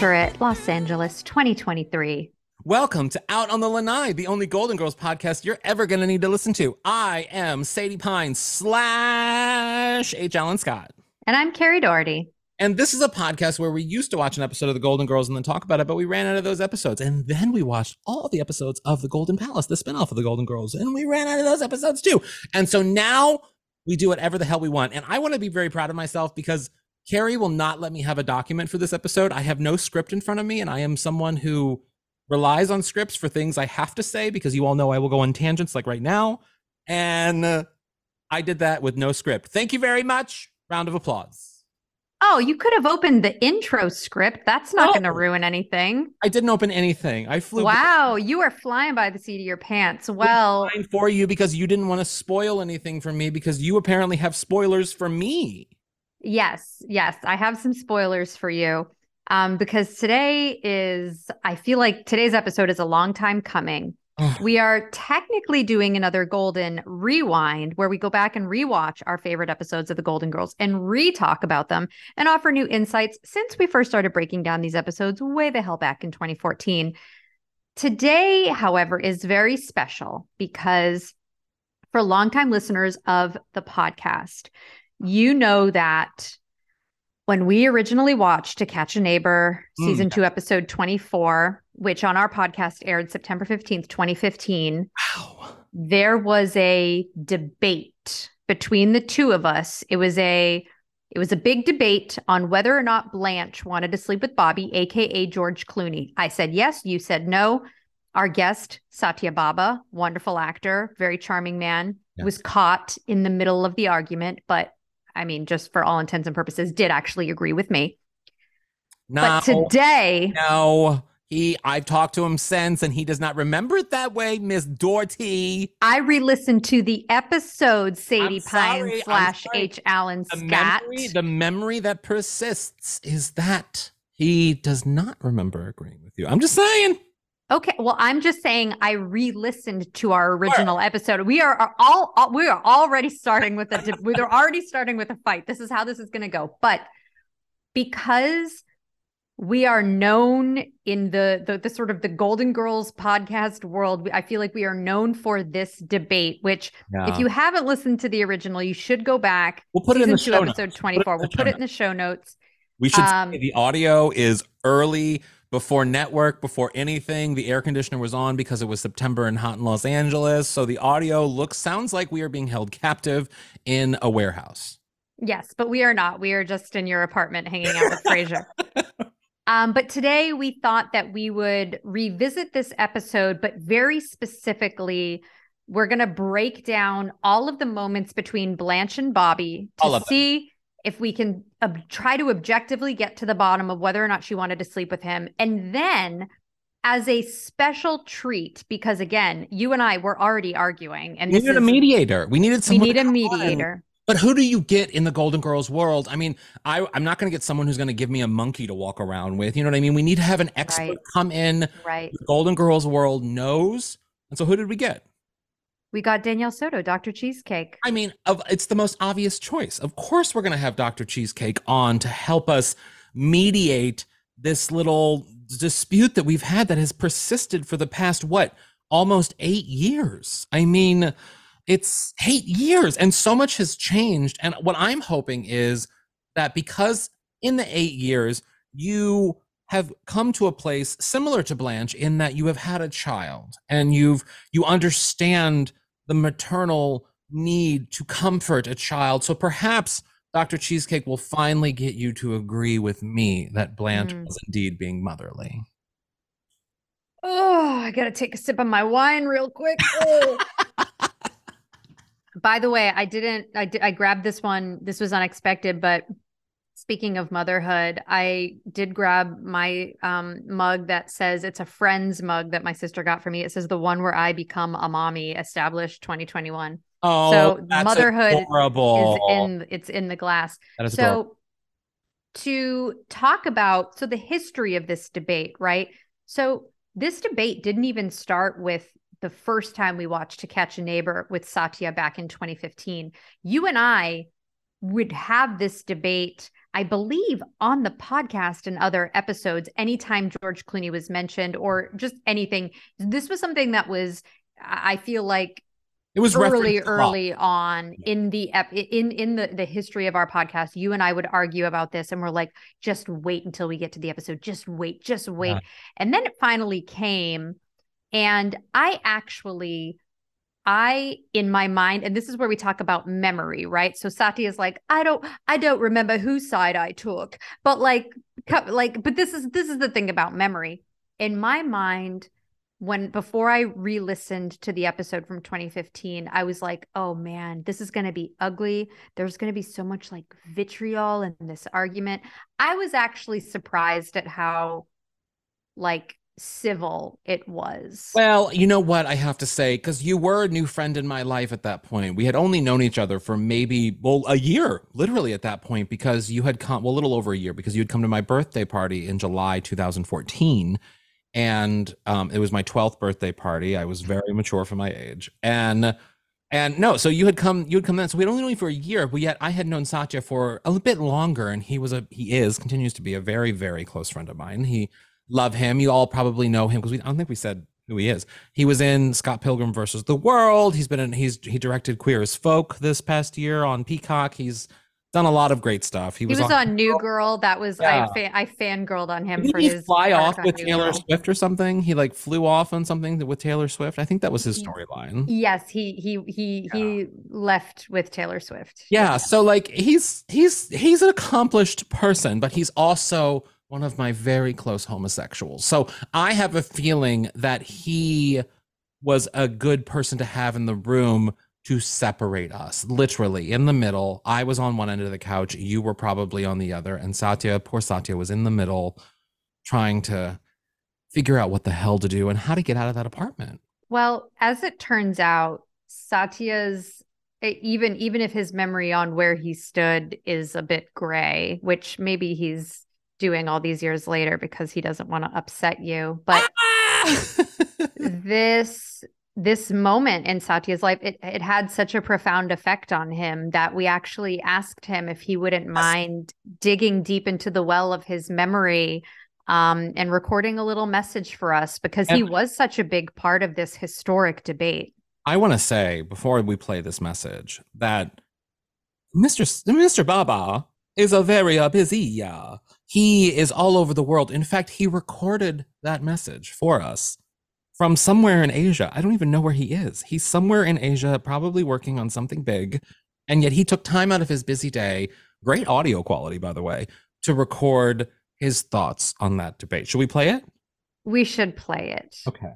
Picture it, Los Angeles 2023. Welcome to Out on the Lanai, the only Golden Girls podcast you're ever going to need to listen to. I am Sadie Pine slash H. Alan Scott. And I'm Kerri Doherty. And this is a podcast where we used to watch an episode of The Golden Girls and then talk about it, but we ran out of those episodes. And then we watched all the episodes of The Golden Palace, the spinoff of The Golden Girls, and we ran out of those episodes too. And so now we do whatever the hell we want. And I want to be very proud of myself because Kerri will not let me have a document for this episode. I have no script in front of me, and I am someone who relies on scripts for things I have to say because you all know I will go on tangents like right now. And uh, I did that with no script. Thank you very much. Round of applause. Oh, you could have opened the intro script. That's not Oh. going to ruin anything. I didn't open anything. I flew Wow, you are flying by the seat of your pants. Well, for you because you didn't want to spoil anything for me because you apparently have spoilers for me. yes, yes, I have some spoilers for you. Um, because today is, I feel like today's episode is a long time coming. We are technically doing another Golden Rewind where we go back and rewatch our favorite episodes of the Golden Girls and re talk about them and offer new insights since we first started breaking down these episodes way the hell back in 2014. Today, however, is very special because for longtime listeners of the podcast, you know that when we originally watched To Catch a Neighbor, Mm, season two, episode 24, which on our podcast aired September 15th, 2015, Wow. there was a debate between the two of us. It was a it was a big debate on whether or not Blanche wanted to sleep with Bobby, aka George Clooney. I said yes, you said no. Our guest, Satya Bhabha, wonderful actor, very charming man, Yes. was caught in the middle of the argument, but I mean, just for all intents and purposes, did actually agree with me. No, But today, no. He, I've talked to him since, and he does not remember it that way, Miss Doherty. I re-listened to the episode Sadie Pine I'm slash sorry. H. Alan The Scott. memory, the memory that persists is that he does not remember agreeing with you. I'm just saying. Okay, well, I'm just saying I re-listened to our original episode. We are, are all, all- we are already starting with a we're already starting with a fight. This is how this is going to go. But because we are known in the, the the sort of the Golden Girls podcast world, I feel like we are known for this debate. Which, if you haven't listened to the original, you should go back. we'll put it in the two, show episode notes. 24. We'll put it in the show notes. We should Um, the audio is early before network, before anything. The air conditioner was on because it was September and hot in Los Angeles. So the audio looks sounds like we are being held captive in a warehouse. Yes, but we are not. We are just in your apartment hanging out with Frasier. Um, but today we thought that we would revisit this episode, but very specifically, we're going to break down all of the moments between Blanche and Bobby to see if we can ob- try to objectively get to the bottom of whether or not she wanted to sleep with him. And then, as a special treat, because again, you and I were already arguing, and We needed a mediator. We needed someone. we need a come on. mediator. But who do you get in the Golden Girls world? I mean, I, I'm not going to get someone who's going to give me a monkey to walk around with. You know what I mean? We need to have an expert Right. come in. Right. The Golden Girls world knows. And so who did we get? We got Danielle Soto, Dr. Cheesecake. I mean, it's the most obvious choice. Of course, we're going to have Dr. Cheesecake on to help us mediate this little dispute that we've had that has persisted for the past, what, almost eight years. I mean, it's eight years and so much has changed. And what I'm hoping is that because in the eight years, you have come to a place similar to Blanche in that you have had a child and you've you understand the maternal need to comfort a child. So perhaps Dr. Cheesecake will finally get you to agree with me that Blanche Mm. was indeed being motherly. Oh, I gotta take a sip of my wine real quick. Oh. By the way, I didn't. I did. I grabbed this one. This was unexpected, but speaking of motherhood, I did grab my um, mug that says it's a friend's mug that my sister got for me. It says the one where I become a mommy, established 2021. Oh, So that's motherhood is in it's in the glass. Is adorable. So to talk about so the history of this debate, right? So this debate didn't even start with the first time we watched To Catch a Neighbor with Satya back in 2015. You and I would have this debate, I believe, on the podcast and other episodes anytime George Clooney was mentioned or just anything. This was something that was, I feel like, it was early early on in the ep- in in the the history of our podcast you and i would argue about this and we're like just wait until we get to the episode just wait just wait yeah. and then it finally came and i actually I, in my mind, and this is where we talk about memory, right? So Satya is like, I don't, I don't remember whose side I took, but like, like, but this is this is the thing about memory. In my mind, when before I re-listened to the episode from 2015, I was like, oh man, this is going to be ugly. There's going to be so much like vitriol in this argument. I was actually surprised at how like civil it was. Well, you know what I have to say because you were a new friend in my life at that point. We had only known each other for maybe well a year, literally at that point because you had come well a little over a year because you had come to my birthday party in July 2014 and um, it was my 12th birthday party. I was very mature for my age. And and no, so you had come, you had come then. So we had only known you for a year, but yet I had known Satya for a bit longer, and he was a, he is, continues to be a very, very close friend of mine. He love him. You all probably know him because we, I don't think we said who he is. He was in Scott Pilgrim versus the World. He's been in, he's he directed Queer as Folk this past year on Peacock. He's done a lot of great stuff. He was, he was on, on, New Girl. That was yeah. I fa- I fangirled on him Didn't for he his fly off with Taylor Girl. Swift or something. He like flew off on something with Taylor Swift. I think that was his storyline. Yes, he he he yeah. he left with Taylor Swift. Yeah, yeah, so like he's he's he's an accomplished person, but he's also one of my very close homosexuals. So I have a feeling that he was a good person to have in the room to separate us literally in the middle. I was on one end of the couch. You were probably on the other. And satya poor satya was in the middle trying to figure out what the hell to do and how to get out of that apartment. Well as it turns out satya's even even if his memory on where he stood is a bit gray which maybe he's doing all these years later because he doesn't want to upset you but this this moment in Satya's life, it, it had such a profound effect on him that we actually asked him if he wouldn't mind digging deep into the well of his memory um, and recording a little message for us because he was such a big part of this historic debate. I want to say before we play this message that Mr. Mr. Bhabha is a very uh, busy. Uh, he is all over the world. In fact, he recorded that message for us from somewhere in Asia. I don't even know where he is. He's somewhere in Asia, probably working on something big. And yet he took time out of his busy day, great audio quality, by the way, to record his thoughts on that debate. Should we play it? We should play it. Okay.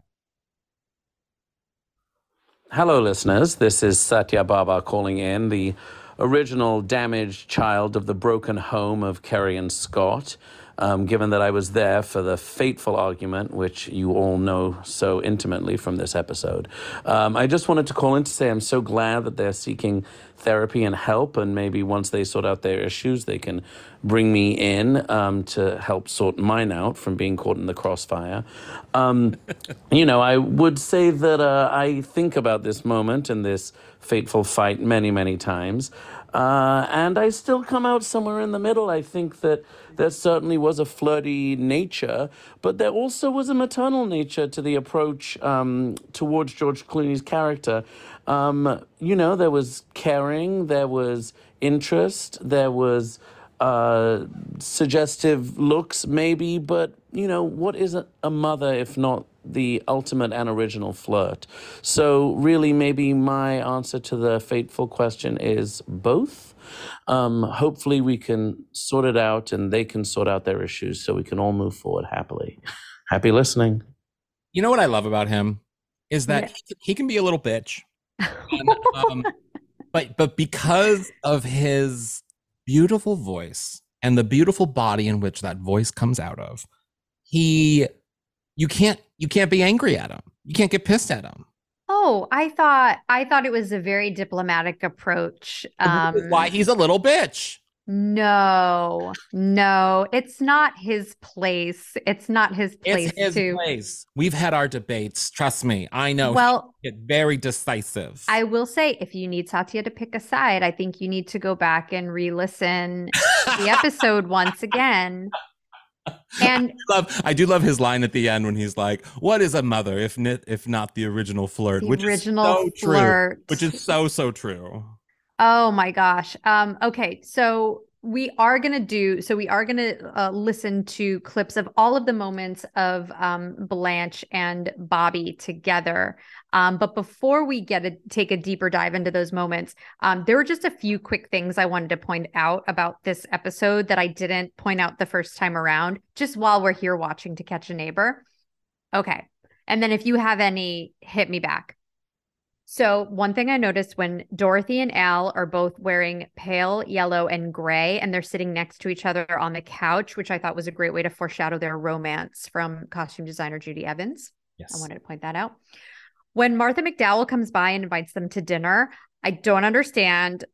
Hello, listeners. This is Satya Bhabha calling in, the original damaged child of the broken home of Kerri and Scott um, given that I was there for the fateful argument, which you all know so intimately from this episode. Um, I just wanted to call in to say I'm so glad that they're seeking therapy and help, and maybe once they sort out their issues, they can bring me in um, to help sort mine out from being caught in the crossfire. Um, you know, I would say that uh, I think about this moment and this fateful fight many, many times. Uh, and I still come out somewhere in the middle. I think that there certainly was a flirty nature, but there also was a maternal nature to the approach um, towards George Clooney's character. Um, you know, there was caring, there was interest, there was uh, suggestive looks, maybe, but you know, what is a mother if not the ultimate and original flirt? So, really, maybe my answer to the fateful question is both. Um, hopefully, we can sort it out and they can sort out their issues so we can all move forward happily. Happy listening. You know what I love about him is that yeah. he, can be a little bitch. And, um, but but because of his beautiful voice and the beautiful body in which that voice comes out of, he you can't you can't be angry at him. You can't get pissed at him. Oh, I thought I thought it was a very diplomatic approach. Um, why he's a little bitch. No, no, it's not his place. It's not his place It's his to. place. We've had our debates. Trust me. I know. Well, Get very decisive. I will say if you need Satya to pick a side, I think you need to go back and re-listen the episode once again. And I, love. I do love his line at the end when he's like, "What is a mother if ni- if not the original flirt?" the which original is so true. flirt. Which is so so true. Oh my gosh. Um, okay, so we are gonna do so we are gonna uh, listen to clips of all of the moments of um, Blanche and Bobby together. Um, but before we get a take a deeper dive into those moments, um, there were just a few quick things I wanted to point out about this episode that I didn't point out the first time around, just while we're here watching To Catch a Neighbor. Okay. And then if you have any, hit me back. So, one thing I noticed when Dorothy and Al are both wearing pale yellow and gray, and they're sitting next to each other on the couch, which I thought was a great way to foreshadow their romance from costume designer Judy Evans. Yes. I wanted to point that out. When Martha McDowell comes by and invites them to dinner, I don't understand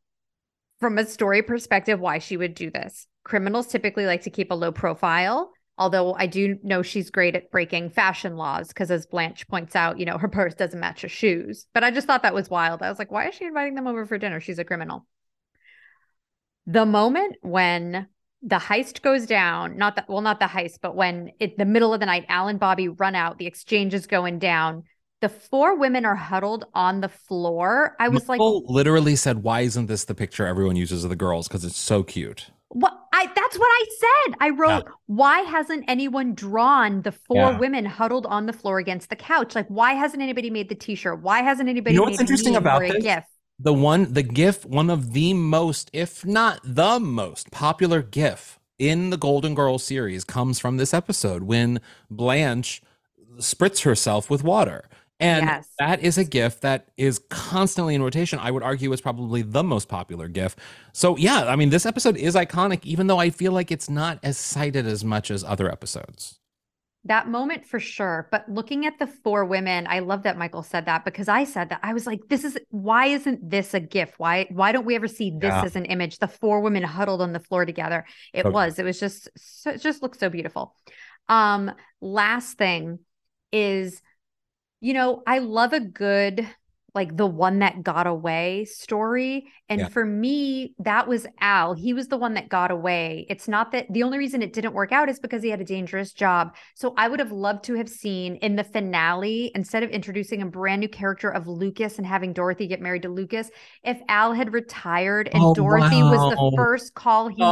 from a story perspective why she would do this. Criminals typically like to keep a low profile, although I do know she's great at breaking fashion laws because, as Blanche points out, you know, her purse doesn't match her shoes. But I just thought that was wild. I was like, why is she inviting them over for dinner? She's a criminal. The moment when the heist goes down, not that, well, not the heist, but when in the middle of the night, Al and Bobby run out, the exchange is going down. The four women are huddled on the floor. I was like, Nicole literally said, "Why isn't this the picture everyone uses of the girls? Because it's so cute." What I that's what I said. I wrote, why hasn't anyone drawn the four Yeah. women huddled on the floor against the couch? Like, why hasn't anybody made the t-shirt? Why hasn't anybody made the you know what's interesting about this? GIF? The one, the GIF, one of the most, if not the most popular GIF in the Golden Girls series comes from this episode when Blanche spritz herself with water. And Yes. that is a GIF that is constantly in rotation. I would argue is probably the most popular GIF. So yeah, I mean, this episode is iconic, even though I feel like it's not as cited as much as other episodes. That moment for sure. But looking at the four women, I love that Michael said that because I said that. I was like, this is why isn't this a GIF? Why why don't we ever see this Yeah. as an image? The four women huddled on the floor together. It Okay. was. It was just so, it just looked so beautiful. Um, last thing is, you know, I love a good like the one that got away story. And Yeah. for me, that was Al. He was the one that got away. It's not that the only reason it didn't work out is because he had a dangerous job. So I would have loved to have seen in the finale, instead of introducing a brand new character of Lucas and having Dorothy get married to Lucas, if Al had retired and Oh, Dorothy was the first call he made.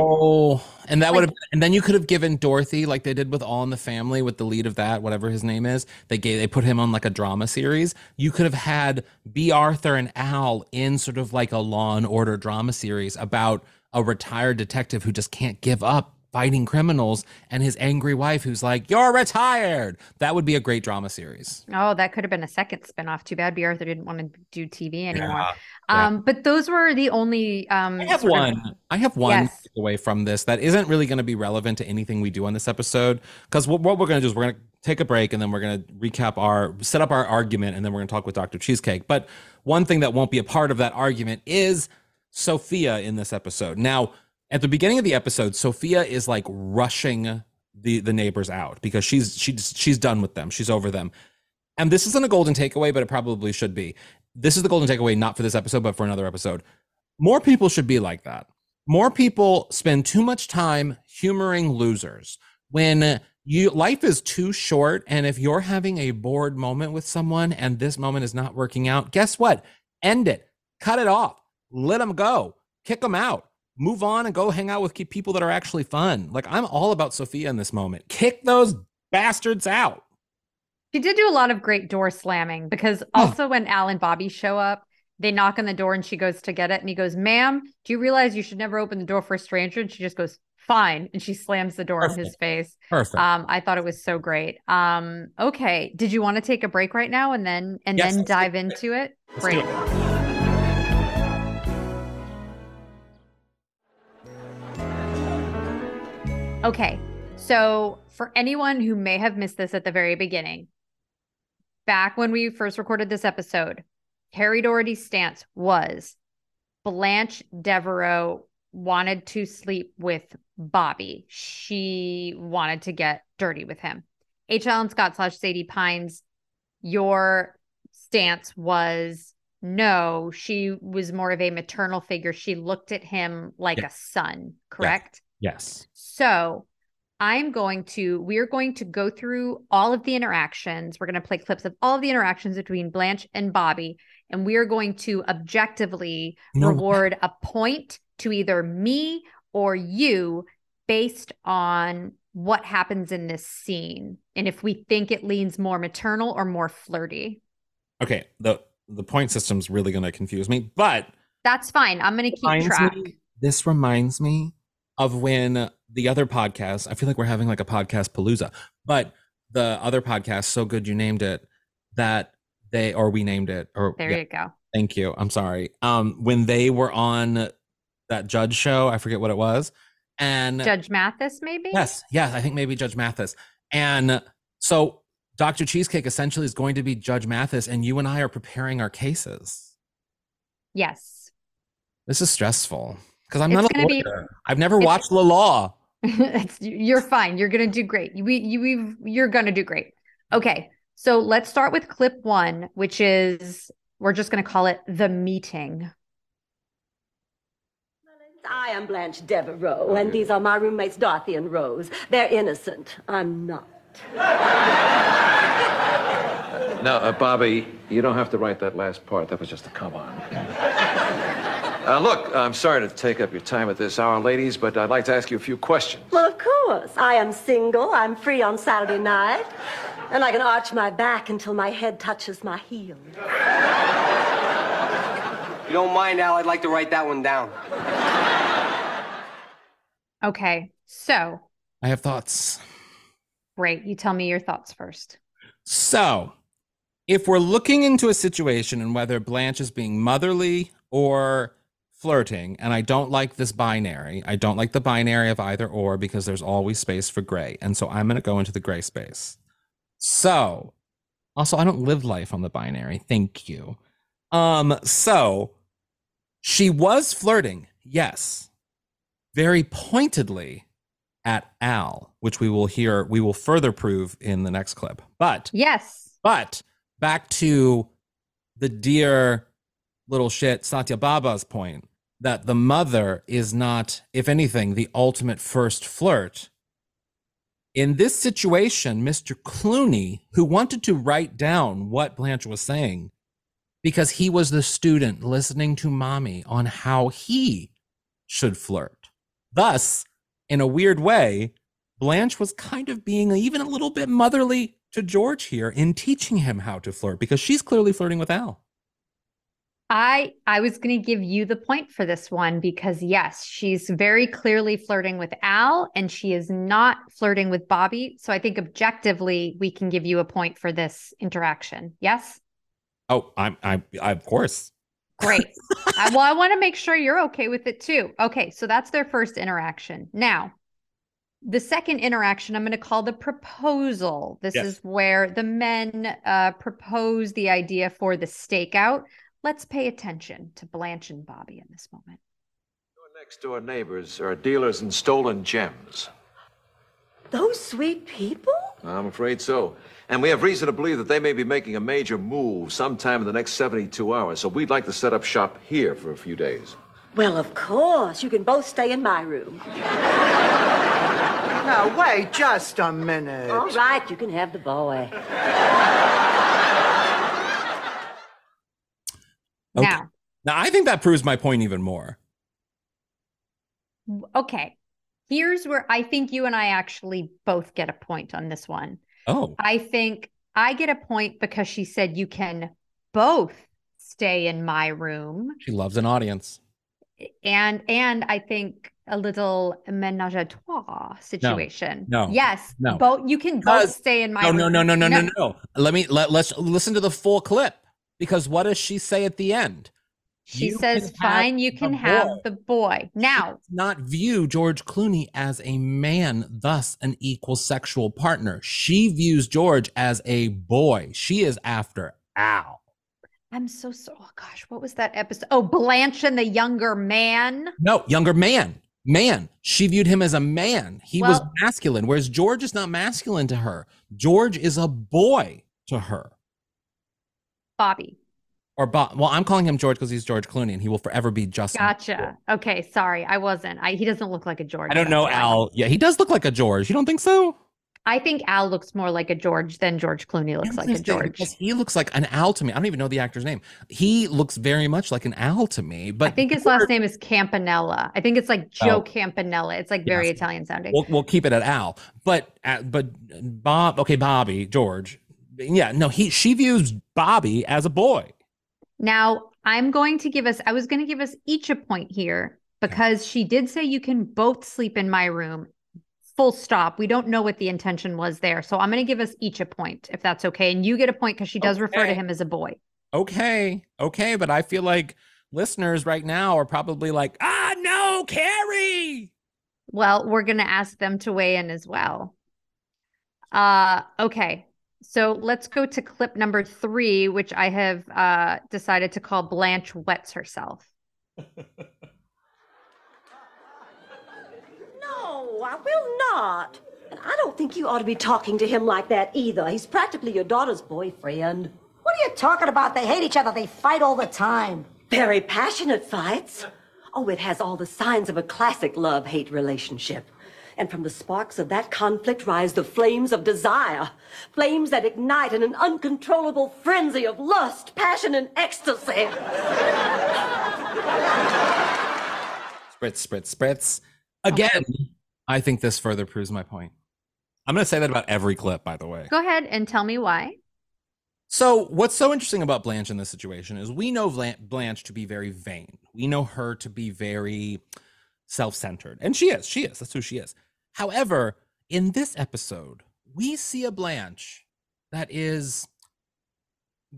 Oh, and that would have, and then you could have given Dorothy like they did with All in the Family with the lead of that, whatever his name is. They gave, they put him on like a drama series. You could have had Bea Arthur and Al in sort of like a Law and Order drama series about a retired detective who just can't give up fighting criminals and his angry wife who's like, "You're retired." That would be a great drama series. Oh, that could have been a second spinoff. Too bad Bea Arthur didn't want to do TV anymore. Yeah, yeah. Um, but those were the only um I have sort of- one. I have one Yes. away from this that isn't really going to be relevant to anything we do on this episode. Because what, what we're going to do is we're going to take a break and then we're going to recap our set up our argument and then we're going to talk with Dr. Cheesecake. But one thing that won't be a part of that argument is Sophia in this episode. Now, at the beginning of the episode, Sophia is like rushing the the neighbors out because she's she's she's done with them. She's over them. And this isn't a golden takeaway, but it probably should be. This is the golden takeaway, not for this episode, but for another episode. More people should be like that. More people spend too much time humoring losers when you life is too short. And if you're having a bored moment with someone and this moment is not working out, guess what? End it, cut it off, let them go, kick them out, move on and go hang out with people that are actually fun. Like I'm all about Sophia in this moment. Kick those bastards out. She did do a lot of great door slamming because also when Al and Bobby show up, they knock on the door and she goes to get it and he goes, "Ma'am, do you realize you should never open the door for a stranger?" And she just goes, "Fine," and she slams the door in his face. Perfect. Um, I thought it was so great. Um, okay, did you want to take a break right now and then and Yes, then let's take a dive break. into it? Let's Great. Okay. So, for anyone who may have missed this at the very beginning, back when we first recorded this episode, Kerri Doherty's stance was Blanche Devereaux wanted to sleep with Bobby. She wanted to get dirty with him. H. Alan Scott slash Sadie Pines, your stance was no, she was more of a maternal figure. She looked at him like Yeah. a son, correct? Yes. So I'm going to, we're going to go through all of the interactions. We're going to play clips of all of the interactions between Blanche and Bobby, and we are going to objectively No, reward a point to either me or you based on what happens in this scene and if we think it leans more maternal or more flirty. Okay. The the point system's really going to confuse me, but That's fine. I'm going to keep track. me- this reminds me of when the other podcast, I feel like we're having like a podcast palooza, but the other podcast, So Good You Named It, that they, or we named it, or There yeah, you go. thank you. I'm sorry. Um, when they were on that judge show, I forget what it was. And Judge Mathis, maybe? Yes, yes, I think maybe Judge Mathis. And so Dr. Cheesecake essentially is going to be Judge Mathis, and you and I are preparing our cases. Yes. This is stressful because I'm It's not a gonna be- I've never watched the law. It's- you're fine. You're gonna do great. We you we've, you're gonna do great. Okay, so let's start with clip one, which is we're just gonna call it the meeting. I am Blanche Devereaux, and these are my roommates Dorothy and Rose. They're innocent. I'm not. No, uh, Bobby, you don't have to write that last part. That was just a come on. Uh, look, I'm sorry to take up your time at this hour, ladies, but I'd like to ask you a few questions. Well, of course. I am single. I'm free on Saturday night. And I can arch my back until my head touches my heel. If you don't mind, Al, I'd like to write that one down. Okay, so I have thoughts. great. You tell me your thoughts first. So, if we're looking into a situation and whether Blanche is being motherly or flirting, and I don't like this binary, I don't like the binary of either or because there's always space for gray. And so I'm going to go into the gray space. So, also, I don't live life on the binary. Thank you. Um, so she was flirting, yes, very pointedly at Al, which we will hear, we will further prove in the next clip. But Yes. but back to the dear little shit Satya Bhabha's point that the mother is not, if anything, the ultimate first flirt. In this situation, Mr. Clooney, who wanted to write down what Blanche was saying, because he was the student listening to mommy on how he should flirt. Thus, in a weird way, Blanche was kind of being even a little bit motherly to George here in teaching him how to flirt because she's clearly flirting with Al. I I was going to give you the point for this one because yes, she's very clearly flirting with Al and she is not flirting with Bobby. So I think objectively we can give you a point for this interaction. Yes? Oh, I'm, I, I, of course. Great. Uh, well, I want to make sure you're okay with it too. Okay, so that's their first interaction. Now, the second interaction I'm going to call the proposal. This Yes. is where the men uh, propose the idea for the stakeout. Let's pay attention to Blanche and Bobby in this moment. Your next door neighbors are dealers in stolen gems. Those sweet people? I'm afraid so. And we have reason to believe that they may be making a major move sometime in the next 72 hours. So we'd like to set up shop here for a few days. Well, of course. You can both stay in my room. Now, wait just a minute. All right, you can have the boy. Okay. Now, Now, I think that proves my point even more. okay. Here's where I think you and I actually both get a point on this one. Oh, I think I get a point because she said you can both stay in my room. she loves an audience. And and I think a little menage a trois situation. no, Yes. no. Both you can both stay in my No, room. no, no, no, no, no, no. Let me let let's listen to the full clip because what does she say at the end? She You says, fine, you can have boy." the boy. Now, Not view George Clooney as a man, thus an equal sexual partner. She views George as a boy. She is after Al. I'm so so. Oh gosh, what was that episode? Oh, Blanche and the Younger Man. No, younger man. Man. She viewed him as a man. He was masculine, whereas George is not masculine to her. George is a boy to her. Bobby. Or Bob. Well, I'm calling him George because he's George Clooney, and he will forever be Justin. Gotcha. Okay, sorry, I wasn't. I he doesn't look like a George. I don't know. Al. Yeah, he does look like a George. You don't think so? I think Al looks more like a George than George Clooney looks like a George. because He looks like an Al to me. I don't even know the actor's name. He looks very much like an Al to me. But I think his last name is Campanella. I think it's like Joe Oh. Campanella. It's like very Yes. Italian sounding. We'll, we'll keep it at Al. But uh, but Bob, okay, Bobby, George. Yeah, no, he she views Bobby as a boy. Now, I'm going to give us, I was going to give us each a point here because she did say you can both sleep in my room. Full stop. We don't know what the intention was there. So I'm going to give us each a point if that's okay. And you get a point because she does refer to him as a boy. Okay, okay, but I feel like listeners right now are probably like, ah, no, Kerri. Well, we're going to ask them to weigh in as well. Uh, okay. So let's go to clip number three, which I have uh, decided to call Blanche Wets Herself. No, I will not. And I don't think you ought to be talking to him like that either. He's practically your daughter's boyfriend. What are you talking about? They hate each other. They fight all the time. Very passionate fights. Oh, it has all the signs of a classic love hate relationship. And from the sparks of that conflict rise the flames of desire. Flames that ignite in an uncontrollable frenzy of lust, passion, and ecstasy. Spritz, spritz, spritz. Again, I think this further proves my point. I'm going to say that about every clip, by the way. Go ahead and tell me why. So, what's so interesting about Blanche in this situation is we know Blanche to be very vain. We know her to be very self centered. And she is. She is. That's who she is. However, in this episode, we see a Blanche that is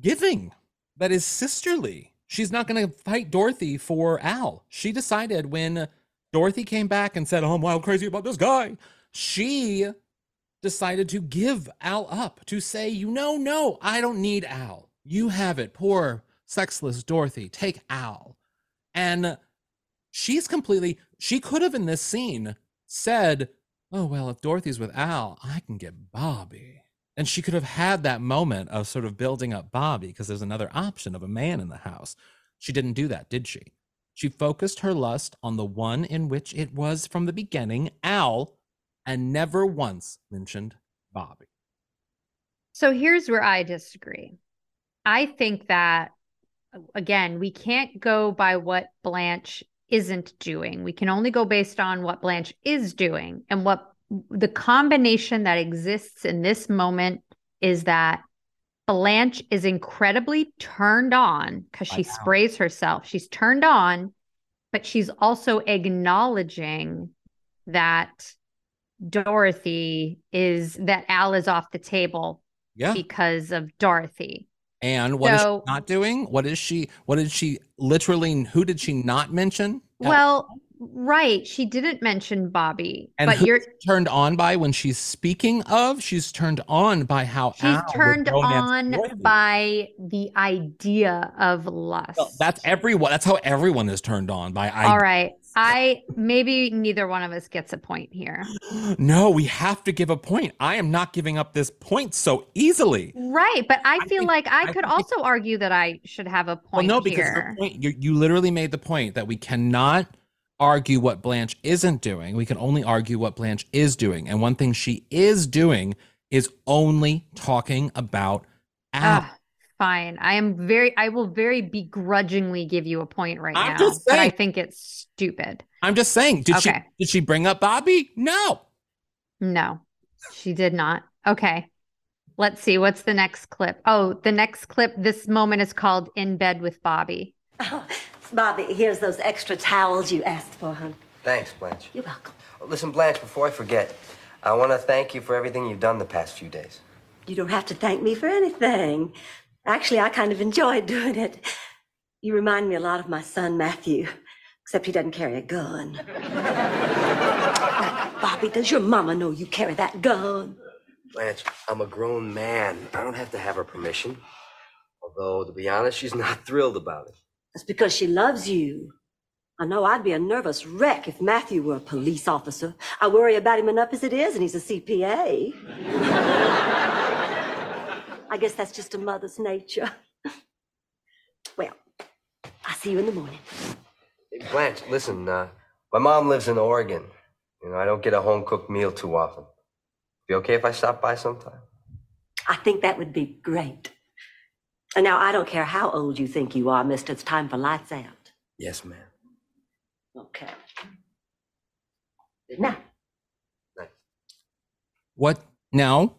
giving, that is sisterly. She's not going to fight Dorothy for Al. She decided when Dorothy came back and said, Oh, I'm wild crazy about this guy, she decided to give Al up, to say, you know, no, I don't need Al. You have it. Poor, sexless Dorothy. Take Al. And she's completely, she could have in this scene said, oh, well, if Dorothy's with Al, I can get Bobby. And she could have had that moment of sort of building up Bobby because there's another option of a man in the house. She didn't do that, did she? She focused her lust on the one in which it was from the beginning, Al, and never once mentioned Bobby. So here's where I disagree. I think that, again, we can't go by what Blanche isn't doing. We can only go based on what Blanche is doing. And what the combination that exists in this moment is that Blanche is incredibly turned on because she sprays herself. She's turned on, but she's also acknowledging that Dorothy is that Al is off the table Yeah. because of Dorothy. And what is So- she not doing? What is she? What did she literally? Who did she not mention? Well, right. She didn't mention Bobby, and but you're turned on by when she's speaking of. She's turned on by how she's turned on by the idea of lust. Well, that's everyone. That's how everyone is turned on by. All right. I maybe neither one of us gets a point here. No, we have to give a point. I am not giving up this point so easily. Right, but I I feel think- like I I could it- also argue that I should have a point. Well, no, because here. point, you, you literally made the point that we cannot argue what Blanche isn't doing. We can only argue what Blanche is doing. And one thing she is doing is only talking about Al. Ah, fine. I am very I will very begrudgingly give you a point right I'm now. just but I think it's stupid. I'm just saying, did she did she bring up Bobby? No. No, she did not. Okay. Let's see. What's the next clip? Oh, the next clip, this moment is called In Bed with Bobby. Oh, Bobby, here's those extra towels you asked for, hon. Thanks, Blanche. You're welcome. Oh, listen, Blanche, before I forget, I want to thank you for everything you've done the past few days. You don't have to thank me for anything. Actually, I kind of enjoyed doing it. You remind me a lot of my son, Matthew, except he doesn't carry a gun. Bobby, does your mama know you carry that gun? Blanche, I'm a grown man. I don't have to have her permission. Although, to be honest, she's not thrilled about it. That's because she loves you. I know I'd be a nervous wreck if Matthew were a police officer. I worry about him enough as it is, and he's a CPA. I guess that's just a mother's nature. Well, I'll see you in the morning. Hey, Blanche, listen, uh, my mom lives in Oregon. You know, I don't get a home cooked meal too often. Be okay if I stop by sometime? I think that would be great. And now I don't care how old you think you are, mister. It's time for lights out. Yes, ma'am. Okay. Good night. What now?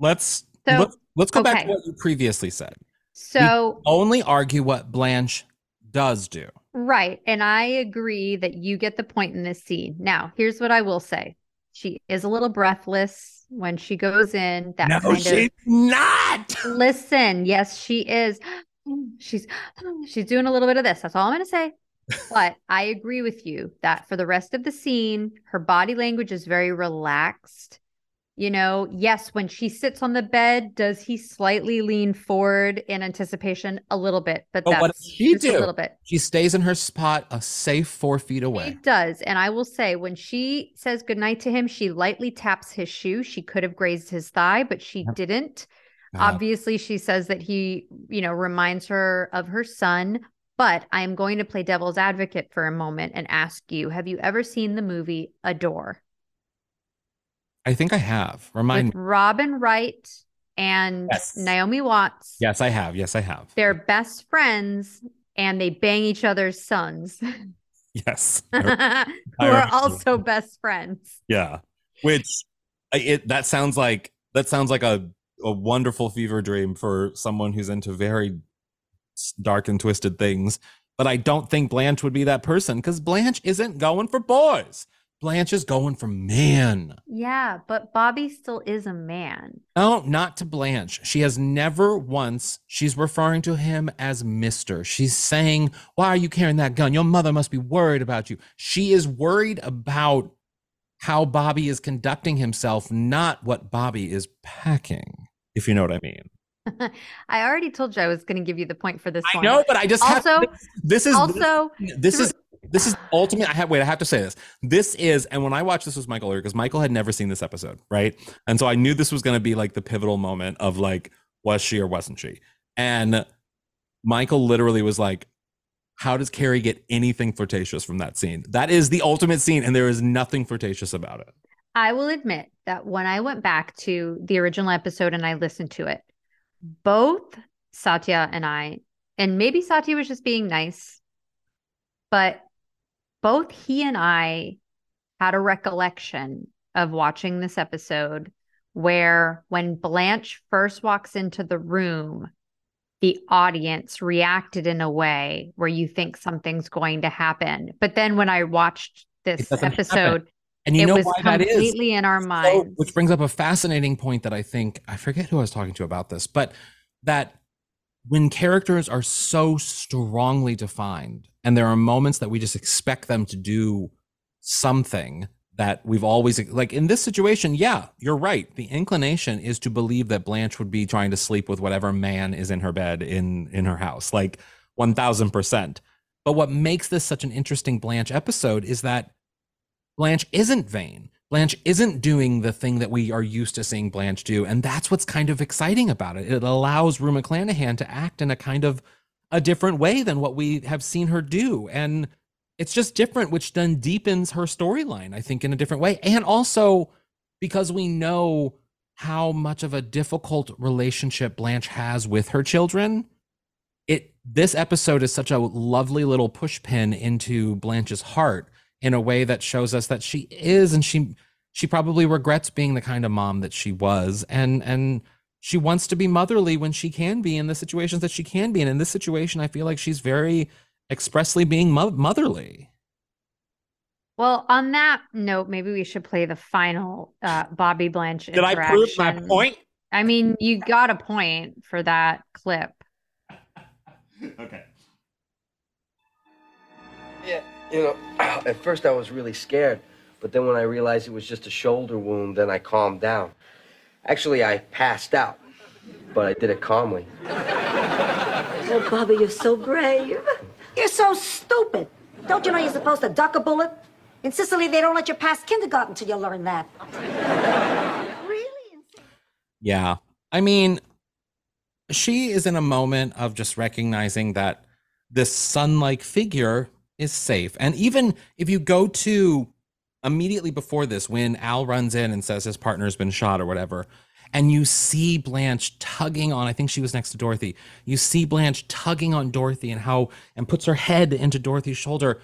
Let's So, let's, let's go back to what you previously said. So, Only argue what Blanche does do. right. And I agree that you get the point in this scene. Now, here's what I will say she is a little breathless when she goes in. That no, kind she's not. listen. Yes, she is. She's she's doing a little bit of this. That's all I'm going to say. But I agree with you that for the rest of the scene, her body language is very relaxed. You know, yes, when she sits on the bed, does he slightly lean forward in anticipation a little bit? But But that's what does she do? a little bit. She stays in her spot, a safe four feet She away. does. And I will say, when she says goodnight to him, she lightly taps his shoe. She could have grazed his thigh, but she didn't. Uh, Obviously, she says that he, you know, reminds her of her son. But I am going to play devil's advocate for a moment and ask you Have you ever seen the movie Adore I think I have. Remind with me. Robin Wright and Yes. Naomi Watts? Yes, I have. Yes, I have. They're best friends and they bang each other's sons, Yes. Who are also best friends. Yeah. Which it that sounds like that sounds like a a wonderful fever dream for someone who's into very dark and twisted things. But I don't think Blanche would be that person because Blanche isn't going for boys. Blanche is going for man. Yeah, but Bobby still is a man. Oh, not to Blanche. She has never once, she's referring to him as Mr. She's saying, Why are you carrying that gun? Your mother must be worried about you. She is worried about how Bobby is conducting himself, not what Bobby is packing, if you know what I mean. I already told you I was going to give you the point for this I one. know, but I just also, this is also, this is this is ultimate. I have wait. I have to say this. This is, and when I watched this with Michael earlier, because Michael had never seen this episode, right? And so I knew this was going to be like the pivotal moment of like, was she or wasn't she? And Michael literally was like, "How does Kerri get anything flirtatious from that scene? That is the ultimate scene, and there is nothing flirtatious about it." I will admit that when I went back to the original episode and I listened to it, both Satya and I, and maybe Satya was just being nice, but both he and I had a recollection of watching this episode where when Blanche first walks into the room, the audience reacted in a way where you think something's going to happen. But then when I watched this doesn't happen. episode, And you it know was why that is? completely in our So, minds. which brings up a fascinating point that I think I forget who I was talking to about this, but that when characters are so strongly defined and there are moments that we just expect them to do something that we've always like in this situation yeah you're right the inclination is to believe that blanche would be trying to sleep with whatever man is in her bed in in her house like 1000% but what makes this such an interesting blanche episode is that Blanche isn't vain. Blanche isn't doing the thing that we are used to seeing Blanche do. And that's what's kind of exciting about it. It allows Rue McClanahan to act in a kind of a different way than what we have seen her do. And it's just different, which then deepens her storyline, I think, in a different way. And also because we know how much of a difficult relationship Blanche has with her children. It this episode is such a lovely little pushpin into Blanche's heart in a way that shows us that she is and she she probably regrets being the kind of mom that she was. And and she wants to be motherly when she can be in the situations that she can be and in this situation i feel like she's very expressly being mo- motherly. Well, on that note, maybe we should play the final uh, Bobby Blanche did i prove my interaction. point? I mean, you got a point for that clip. okay. Yeah, you know, at first I was really scared, but then when I realized it was just a shoulder wound, then I calmed down. Actually, I passed out, but I did it calmly. Oh, Bobby, you're so brave. You're so stupid. Don't you know you're supposed to duck a bullet? In Sicily, they don't let you pass kindergarten till you learn that. really? Yeah. I mean, she is in a moment of just recognizing that this sun like figure is safe. And even if you go to immediately before this, when Al runs in and says his partner's been shot or whatever, and you see Blanche tugging on, I think she was next to Dorothy. You see Blanche tugging on Dorothy and how, and puts her head into Dorothy's shoulder.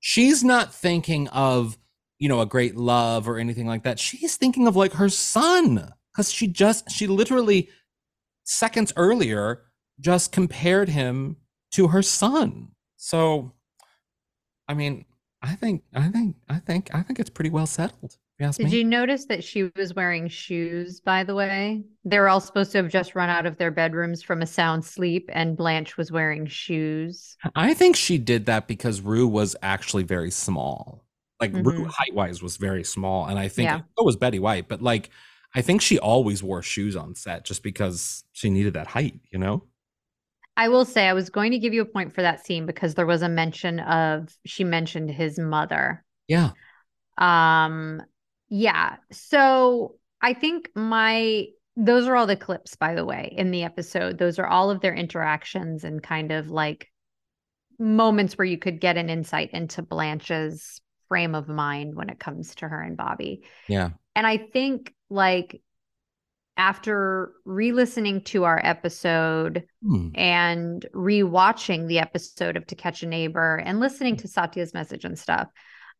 She's not thinking of, you know, a great love or anything like that. She's thinking of like her son because she just, she literally seconds earlier just compared him to her son. So, I mean, I think, I think, I think, I think it's pretty well settled. you Did me. you notice that she was wearing shoes, by the way? they're all supposed to have just run out of their bedrooms from a sound sleep, and Blanche was wearing shoes. I think she did that because Rue was actually very small. Like Rue Mhm. height wise was very small. And I think Yeah. so was Betty White, but like I think she always wore shoes on set just because she needed that height, you know? I will say I was going to give you a point for that scene because there was a mention of she mentioned his mother. Yeah. Um yeah. So I think my those are all the clips by the way in the episode. Those are all of their interactions and kind of like moments where you could get an insight into Blanche's frame of mind when it comes to her and Bobby. Yeah. And I think like after re-listening to our episode Hmm. and rewatching the episode of To Catch a Neighbor and listening to Satya's message and stuff,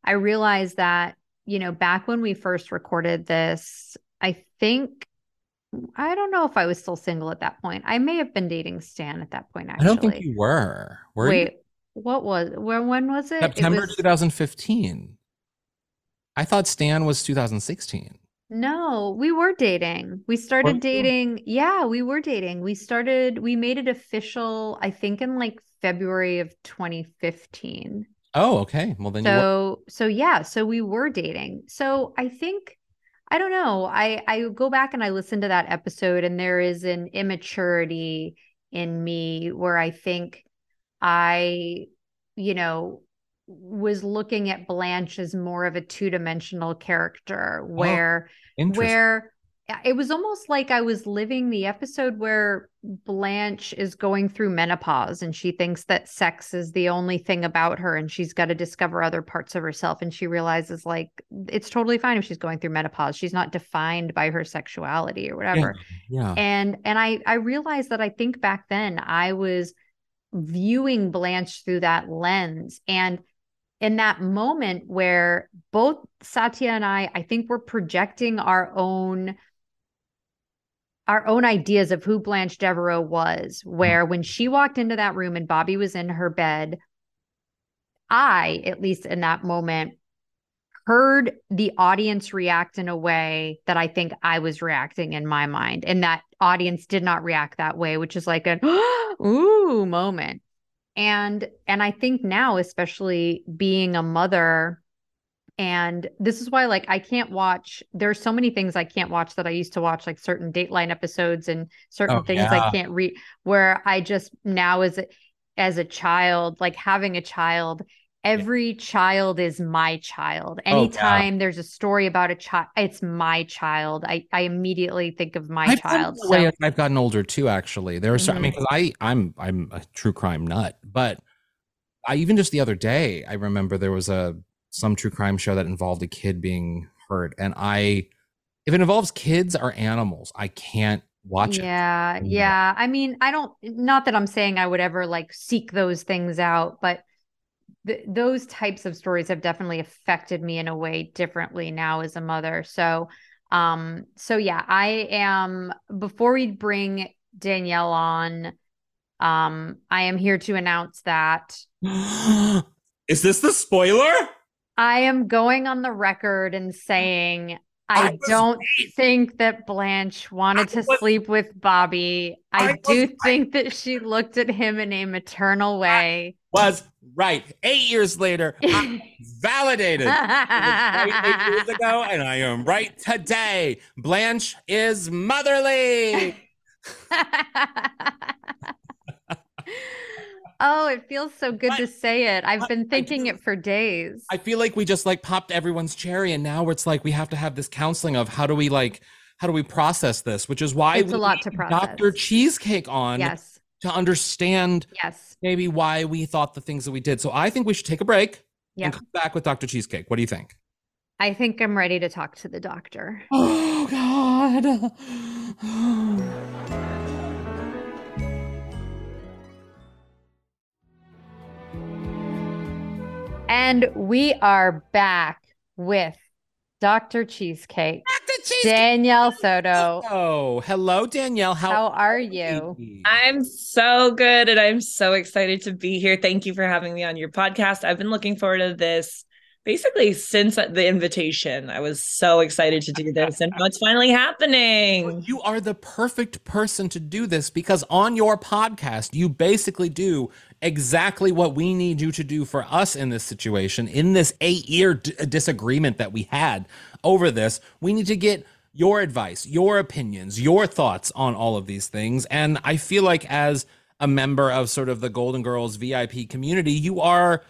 I realized that, you know, back when we first recorded this, I think I don't know if I was still single at that point. I may have been dating Stan at that point, actually. I don't think you were. Were Wait, you? what was where when was it? It September was- 2015. I thought Stan was 2016. No, we were dating. We started dating. Yeah, we were dating. We started, we made it official, I think in like February of 2015. Oh, okay. Well, then. So, so yeah, so we were dating. So I think, I don't know. I I go back and I listen to that episode and there is an immaturity in me where I think I, you know, was looking at Blanche as more of a two-dimensional character where Interesting. Where it was almost like I was living the episode where Blanche is going through menopause and she thinks that sex is the only thing about her and she's got to discover other parts of herself and she realizes like it's totally fine if she's going through menopause. She's not defined by her sexuality or whatever. Yeah. and and I I realized that I think back then I was viewing Blanche through that lens and in that moment where both Satya and I I think we're projecting our own our own ideas of who Blanche Devereaux was where mm-hmm. when she walked into that room and Bobby was in her bed I at least in that moment heard the audience react in a way that I think I was reacting in my mind. And that audience did not react that way, which is like an ooh moment. And and I think now, especially being a mother, and this is why like I can't watch there's so many things I can't watch that I used to watch, like certain Dateline episodes and certain Oh, things yeah. I can't read where I just now as a as a child, like having a child, every child is my child. Oh, yeah. Anytime there's a story about a child, it's my child. I, I immediately think of my I've child. way So as I've gotten older too. Actually, there are certain. I mean, Mhm. because I I'm I'm a true crime nut, but I even just the other day I remember there was a some true crime show that involved a kid being hurt, and I if it involves kids or animals, I can't watch it. yeah, yeah. I mean, I don't not that I'm saying I would ever like seek those things out, but th- those types of stories have definitely affected me in a way differently now as a mother. So um so yeah, I am before we bring Danielle on um I am here to announce that Is this the spoiler? I am going on the record and saying I I don't think that Blanche wanted to was- sleep with Bobby. I, I do right. think that she looked at him in a maternal way. Was right. Eight years later, I validated. Right eight years ago, and I am right today. Blanche is motherly. Oh, it feels so good to say it. I've I- been thinking do. it for days. I feel like we just like popped everyone's cherry, and now it's like we have to have this counseling of how do we like how do we process this, which is why It's a lot to process. Dr. Cheesecake on yes. To understand Yes. maybe why we thought the things that we did. So I think we should take a break Yeah. and come back with Dr. Cheesecake. What do you think? I think I'm ready to talk to the doctor. Oh God. And we are back with Dr. Cheesecake, Danielle Soto. Oh, hello, Danielle. How, How are you? I'm so good and I'm so excited to be here. Thank you for having me on your podcast. I've been looking forward to this basically since the invitation. I was so excited to do this and now it's finally happening. You are the perfect person to do this because on your podcast, you basically do exactly what we need you to do for us in this situation, in this eight year d- uh, disagreement that we had over this. We need to get your advice, your opinions, your thoughts on all of these things. And I feel like as a member of sort of the Golden Girls VIP community, you are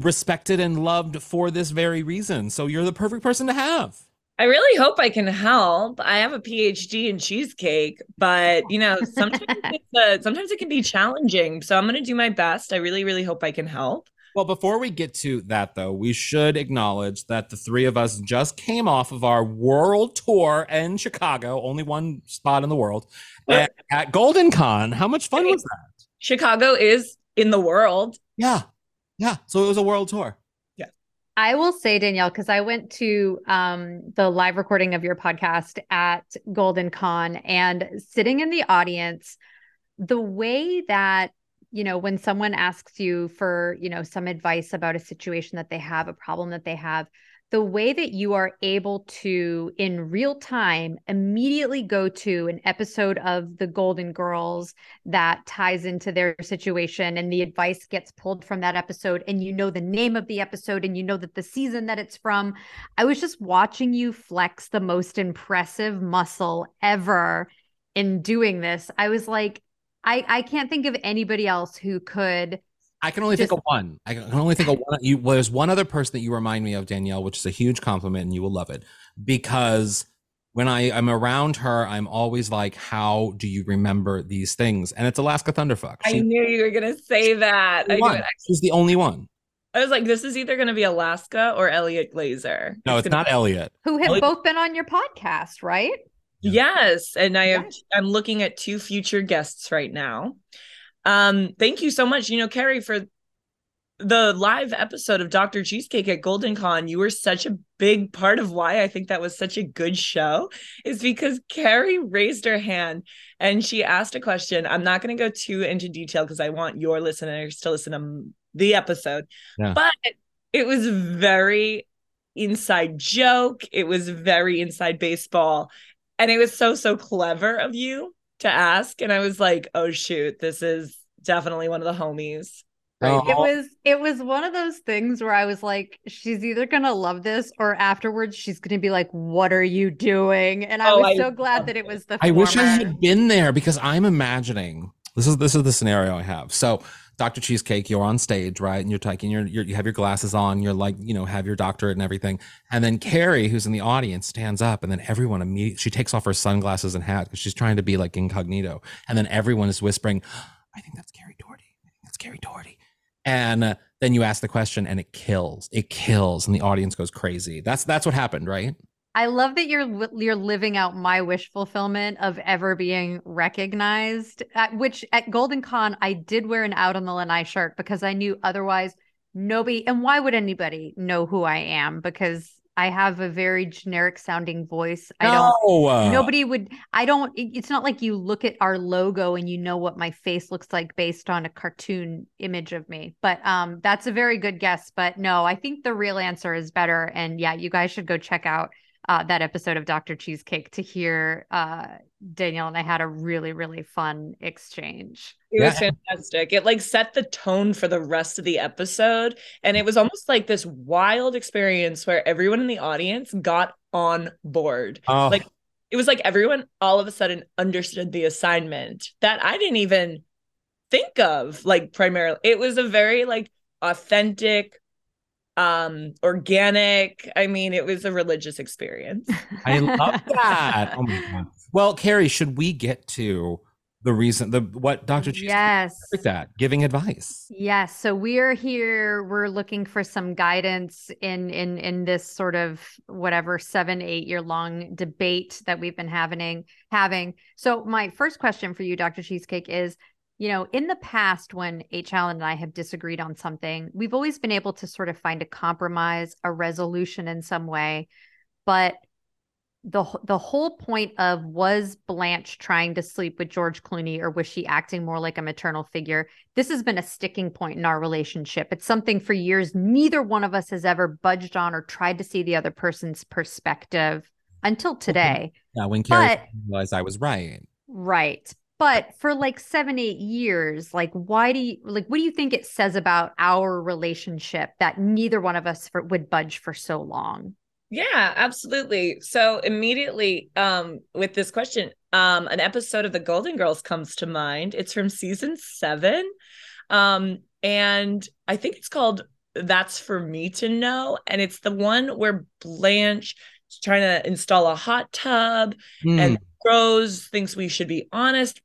respected and loved for this very reason. So you're the perfect person to have. I really hope I can help. I have a PhD in cheesecake, but you know, sometimes it's, uh, sometimes it can be challenging. So I'm going to do my best. I really, really hope I can help. Well, before we get to that, though, we should acknowledge that the three of us just came off of our world tour in Chicago, only one spot in the world, at, at Golden Con. How much fun was that? Chicago is in the world. Yeah. Yeah. So it was a world tour. I will say, Danielle, because I went to um, the live recording of your podcast at Golden Con and sitting in the audience, the way that, you know, when someone asks you for, you know, some advice about a situation that they have, a problem that they have, the way that you are able to, in real time, immediately go to an episode of The Golden Girls that ties into their situation and the advice gets pulled from that episode and you know the name of the episode and you know that the season that it's from. I was just watching you flex the most impressive muscle ever in doing this. I was like, I, I can't think of anybody else who could I can only Just- think of one. I can only think of one. You, well, there's one other person that you remind me of, Danielle, which is a huge compliment, and you will love it because when I am around her, I'm always like, "How do you remember these things?" And it's Alaska Thunderfuck. I knew you were going to say that. I, knew it. She's the only one. I was like, this is either going to be Alaska or Eliot Glazer. No, it's gonna not Eliot. who have Really? both been on your podcast, right? Yes, and I have Yes. I'm looking at two future guests right now. Um thank you so much. You know, Kerri for the live episode of Dr. Cheesecake at Golden Con, you were such a big part of why I think that was such a good show is because Kerri raised her hand and she asked a question. I'm not going to go too into detail because I want your listeners to listen to the episode. Yeah. But it was very inside joke. It was very inside baseball. And it was so, so clever of you to ask. And I was like, oh, shoot, this is definitely one of the homies. Oh, It was it was one of those things where I was like, she's either gonna love this or afterwards she's gonna be like, "What are you doing?" And I Oh, was I so glad that it was the. I wish I had been there because I'm imagining this is this is the scenario I have. So, Dr. Cheesecake, you're on stage, right? And you're taking your, your you have your glasses on, you're like, you know, have your doctorate and everything. And then Kerri, who's in the audience, stands up, and then everyone immediately she takes off her sunglasses and hat because she's trying to be like incognito. And then everyone is whispering, I think that's Kerri Doherty. I think that's Kerri Doherty. And uh, then you ask the question and it kills. It kills and the audience goes crazy. That's that's what happened, right? I love that you're you're living out my wish fulfillment of ever being recognized. At which at Golden Con, I did wear an out on the lanai shirt because I knew otherwise nobody. And why would anybody know who I am? Because I have a very generic sounding voice. I don't. No, Nobody would. I don't. It's not like you look at our logo and you know what my face looks like based on a cartoon image of me. But um, that's a very good guess. But no, I think the real answer is better. And yeah, you guys should go check out uh, that episode of Dr. Cheesecake to hear uh, Danielle and I had a really really fun exchange. It was Yeah. fantastic. It like set the tone for the rest of the episode. And it was almost like this wild experience where everyone in the audience got on board. Oh. Like it was like everyone all of a sudden understood the assignment that I didn't even think of like primarily. It was a very like authentic, um, organic. I mean, it was a religious experience. I love that. Oh my god. Well, Kerri, should we get to the reason the what Dr. Cheese Yes. like that giving advice? Yes. So we're here. We're looking for some guidance in in in this sort of whatever seven eight year long debate that we've been having having. So my first question for you, Dr. Cheesecake, is you know in the past when H. Alan and I have disagreed on something, we've always been able to sort of find a compromise, a resolution in some way, but the the whole point of was Blanche trying to sleep with George Clooney or was she acting more like a maternal figure? This has been a sticking point in our relationship. It's something for years neither one of us has ever budged on or tried to see the other person's perspective until today. Yeah, when Kerri But- realized I was right. Right. But for like 7 8 years, like why do you like what do you think it says about our relationship that neither one of us for, would budge for so long? Yeah, absolutely. So immediately um with this question, um an episode of The Golden Girls comes to mind. It's from season 7. Um and I think it's called That's for Me to Know and it's the one where Blanche is trying to install a hot tub Hmm. and Rose thinks we should be honest.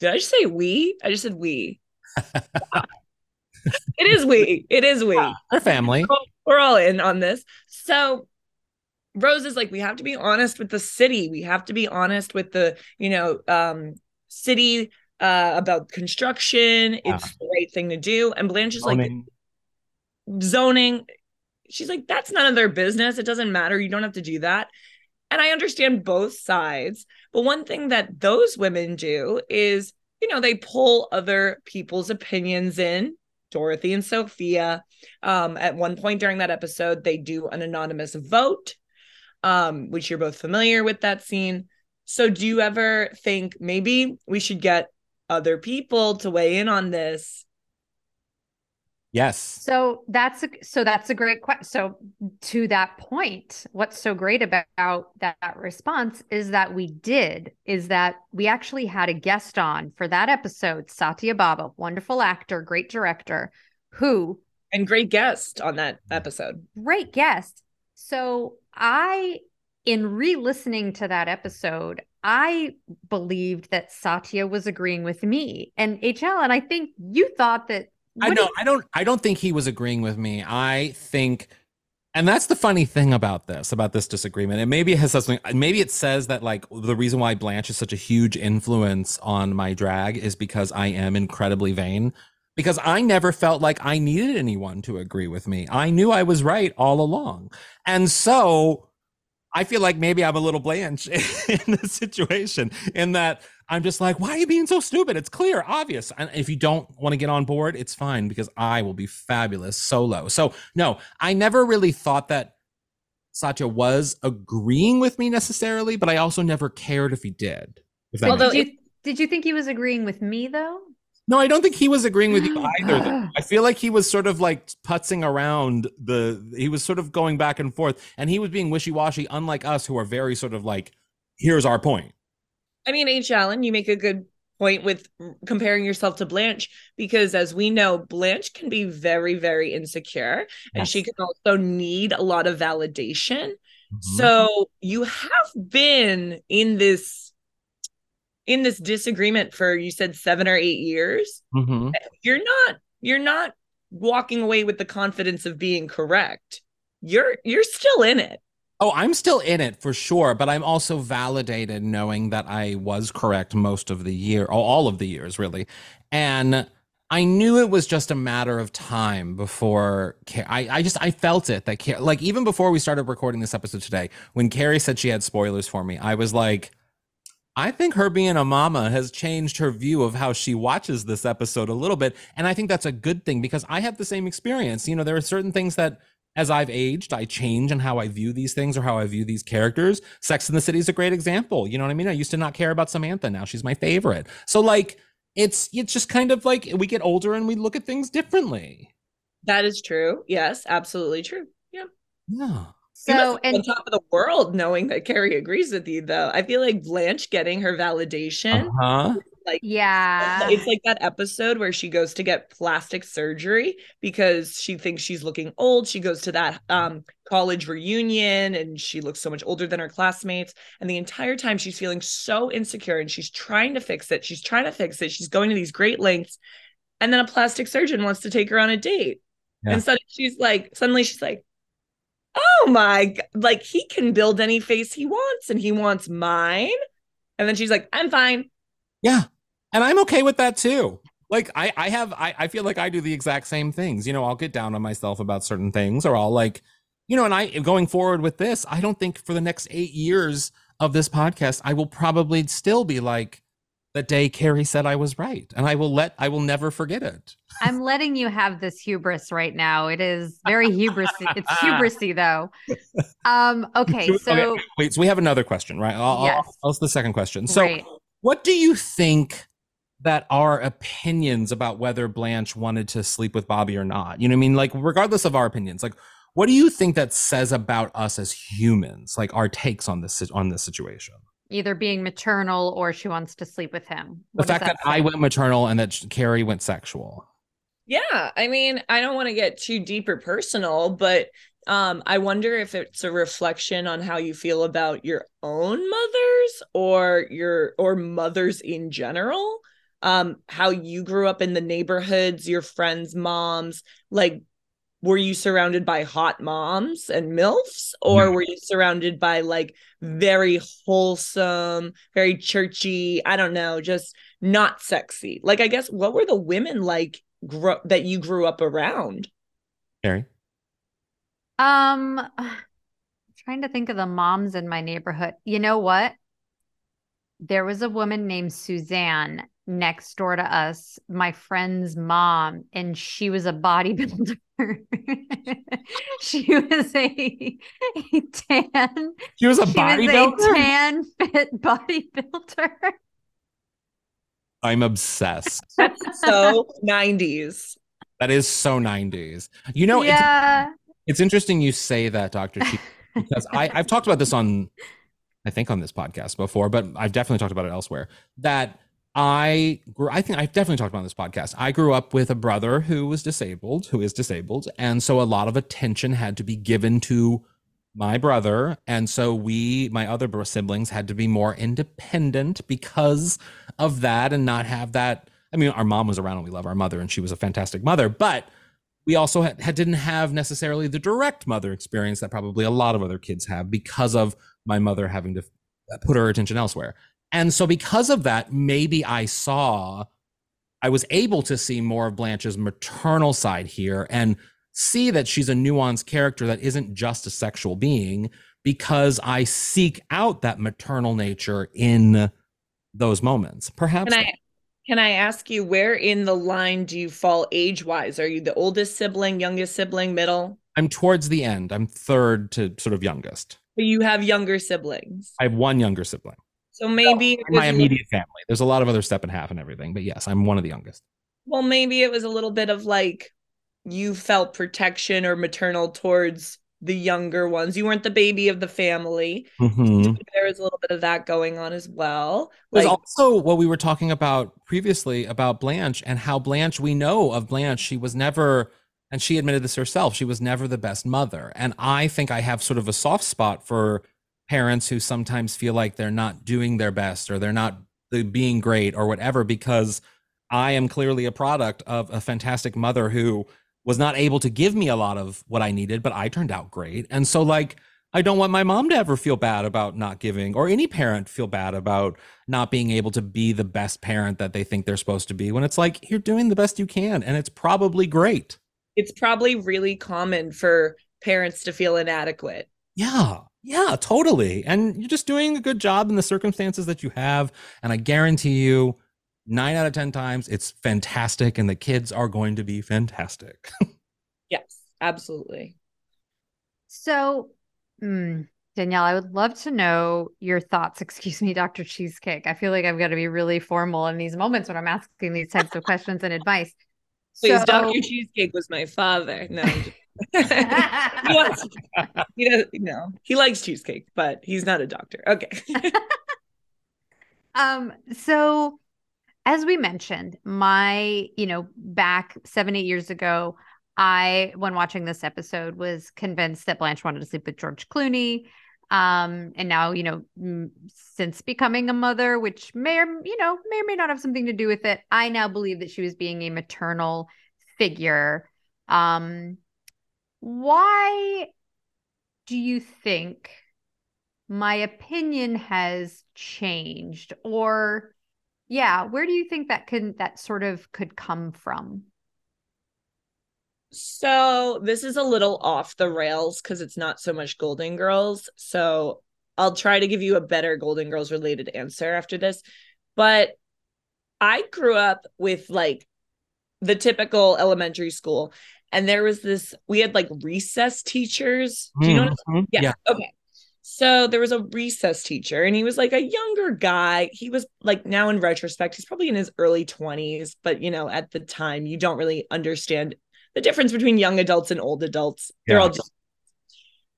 Did I just say we? I just said we. it is we. It is we Our family. we're all in on this. So Rose is like, we have to be honest with the city. We have to be honest with the, you know, um, city uh about construction. It's the right thing to do. And Blanche is like zoning. She's like, that's none of their business. It doesn't matter. You don't have to do that. And I understand both sides. But one thing that those women do is, you know, they pull other people's opinions in. Dorothy and Sophia. Um, at one point during that episode, they do an anonymous vote, um, which you're both familiar with that scene. So, do you ever think maybe we should get other people to weigh in on this? Yes. So that's a, so that's a great question. So to that point, what's so great about that, that response is that we did is that we actually had a guest on for that episode, Satya Bhabha, wonderful actor, great director, who And great guest on that episode. great guest. So I, in re-listening to that episode, I believed that Satya was agreeing with me, and HL, and I think you thought that. I know. I don't. I don't think he was agreeing with me. I think, and that's the funny thing about this, about this disagreement. And maybe it has something. Maybe it says that like the reason why Blanche is such a huge influence on my drag is because I am incredibly vain. Because I never felt like I needed anyone to agree with me. I knew I was right all along, and so I feel like maybe I'm a little Blanche in this situation, in that I'm just like, why are you being so stupid? It's clear, obvious. And if you don't want to get on board, it's fine because I will be fabulous solo. So, no, I never really thought that Satya was agreeing with me necessarily, but I also never cared if he did. If that Although Did you, did you think he was agreeing with me though? No, I don't think he was agreeing with you either. though. I feel like he was sort of like putzing around the. He was sort of going back and forth, and he was being wishy washy, unlike us, who are very sort of like, "Here's our point." I mean, H. Alan, you make a good point with comparing yourself to Blanche because, as we know, Blanche can be very, very insecure and she can also need a lot of validation. Mhm. So you have been in this in this disagreement for you said 7 or 8 years. Mhm. You're not you're not walking away with the confidence of being correct. You're you're still in it. Oh, I'm still in it for sure, but I'm also validated knowing that I was correct most of the year, all of the years, really. And I knew it was just a matter of time before I, I just I felt it that like even before we started recording this episode today, when Kerri said she had spoilers for me, I was like, I think her being a mama has changed her view of how she watches this episode a little bit. And I think that's a good thing because I have the same experience. You know, there are certain things that as I've aged, I change in how I view these things or how I view these characters. Sex in the City is a great example. You know what I mean? I used to not care about Samantha. Now she's my favorite. So like it's it's just kind of like we get older and we look at things differently. That is true. Yes, absolutely true. Yeah. Yeah. You must So be on and top of the world knowing that Kerri agrees with you, though. I feel like Blanche getting her validation Uh-huh. like Yeah. it's like that episode where she goes to get plastic surgery because she thinks she's looking old. She goes to that um, college reunion and she looks so much older than her classmates. And the entire time she's feeling so insecure and she's trying to fix it. She's trying to fix it. She's going to these great lengths. And then a plastic surgeon wants to take her on a date. Yeah. And suddenly she's like, suddenly she's like, oh my, like he can build any face he wants and he wants mine. And then she's like, I'm fine. Yeah. And I'm okay with that too. Like I, I have I, I feel like I do the exact same things. You know, I'll get down on myself about certain things or I'll like, you know, and I going forward with this, I don't think for the next eight years of this podcast, I will probably still be like the day Kerri said I was right. And I will let I will never forget it. I'm letting you have this hubris right now. It is very hubris. It's hubrisy though. Um, okay, so wait, so we have another question, right? I'll, I'll- Yes. I'll ask the second question. So Right. what do you think that our opinions about whether Blanche wanted to sleep with Bobby or not? You know what I mean? Like, regardless of our opinions, like, what do you think that says about us as humans? Like our takes on this on this situation? Either being maternal or she wants to sleep with him. The What does fact that, say? I went maternal and that Kerri went sexual. Yeah, I mean, I don't want to get too deep or personal, but um, I wonder if it's a reflection on how you feel about your own mothers or your or mothers in general. Um, how you grew up in the neighborhoods, your friends' moms, like were you surrounded by hot moms and MILFs, or No. were you surrounded by like very wholesome, very churchy, I don't know, just not sexy? Like, I guess what were the women like gro- that you grew up around? Kerri? Um, trying to think of the moms in my neighborhood. You know what? There was a woman named Suzanne next door to us, my friend's mom, and she was a bodybuilder. she was a, a tan. She was a bodybuilder? tan fit bodybuilder. I'm obsessed. So 90s. that is so 90s. You know, it's yeah. It's interesting you say that, Dr. Chi, because I, I've talked about this on, I think on this podcast before, but I've definitely talked about it elsewhere. That I grew, I think I've definitely talked about this podcast. I grew up with a brother who was disabled, who is disabled. And so a lot of attention had to be given to my brother. And so we, my other siblings, had to be more independent because of that and not have that. I mean, our mom was around and we love our mother and she was a fantastic mother, but we also had, had didn't have necessarily the direct mother experience that probably a lot of other kids have because of my mother having to put her attention elsewhere. And so because of that, maybe I saw I was able to see more of Blanche's maternal side here and see that she's a nuanced character that isn't just a sexual being because I seek out that maternal nature in those moments. Perhaps Can I can I ask you where in the line do you fall age wise? Are you the oldest sibling, youngest sibling, middle? I'm towards the end. I'm third to sort of youngest. But you have younger siblings. I have one younger sibling. So maybe in my immediate family. There's a lot of other step and half and everything, but yes, I'm one of the youngest. well, maybe it was a little bit of like you felt protection or maternal towards the younger ones. You weren't the baby of the family. Mhm. There was a little bit of that going on as well. There's Like also what we were talking about previously about Blanche and how Blanche, we know of Blanche, she was never, and she admitted this herself, she was never the best mother. And I think I have sort of a soft spot for parents who sometimes feel like they're not doing their best or they're not uh, being great or whatever, because I am clearly a product of a fantastic mother who was not able to give me a lot of what I needed, but I turned out great. And so, like, I don't want my mom to ever feel bad about not giving, or any parent feel bad about not being able to be the best parent that they think they're supposed to be when it's like you're doing the best you can and it's probably great. It's probably really common for parents to feel inadequate. Yeah. Yeah, totally. And you're just doing a good job in the circumstances that you have. And I guarantee you, nine out of 10 times, it's fantastic. And the kids are going to be fantastic. Yes, absolutely. So, mm, Danielle, I would love to know your thoughts. Excuse me, Dr. Cheesecake. I feel like I've got to be really formal in these moments when I'm asking these types of questions and advice. Please, So- Dr. Cheesecake was my father. No, he, wants, he does, no, he likes cheesecake, but he's not a doctor. Okay. Um, so as we mentioned, my, you know, back seven, eight years ago, I, when watching this episode, was convinced that Blanche wanted to sleep with George Clooney. Um, and now, you know, since becoming a mother, which may or, you know, may or may not have something to do with it, I now believe that she was being a maternal figure. Um, why do you think my opinion has changed or yeah where do you think that can that sort of could come from So this is a little off the rails because it's not so much Golden Girls. So I'll try to give you a better Golden Girls related answer after this. But I grew up with like the typical elementary school, and there was this, we had like recess teachers. Do you know what I'm Mhm. yeah. Okay. So there was a recess teacher, and he was like a younger guy. He was like now in retrospect, he's probably in his early 20s, but you know, at the time, you don't really understand the difference between young adults and old adults. They're all just.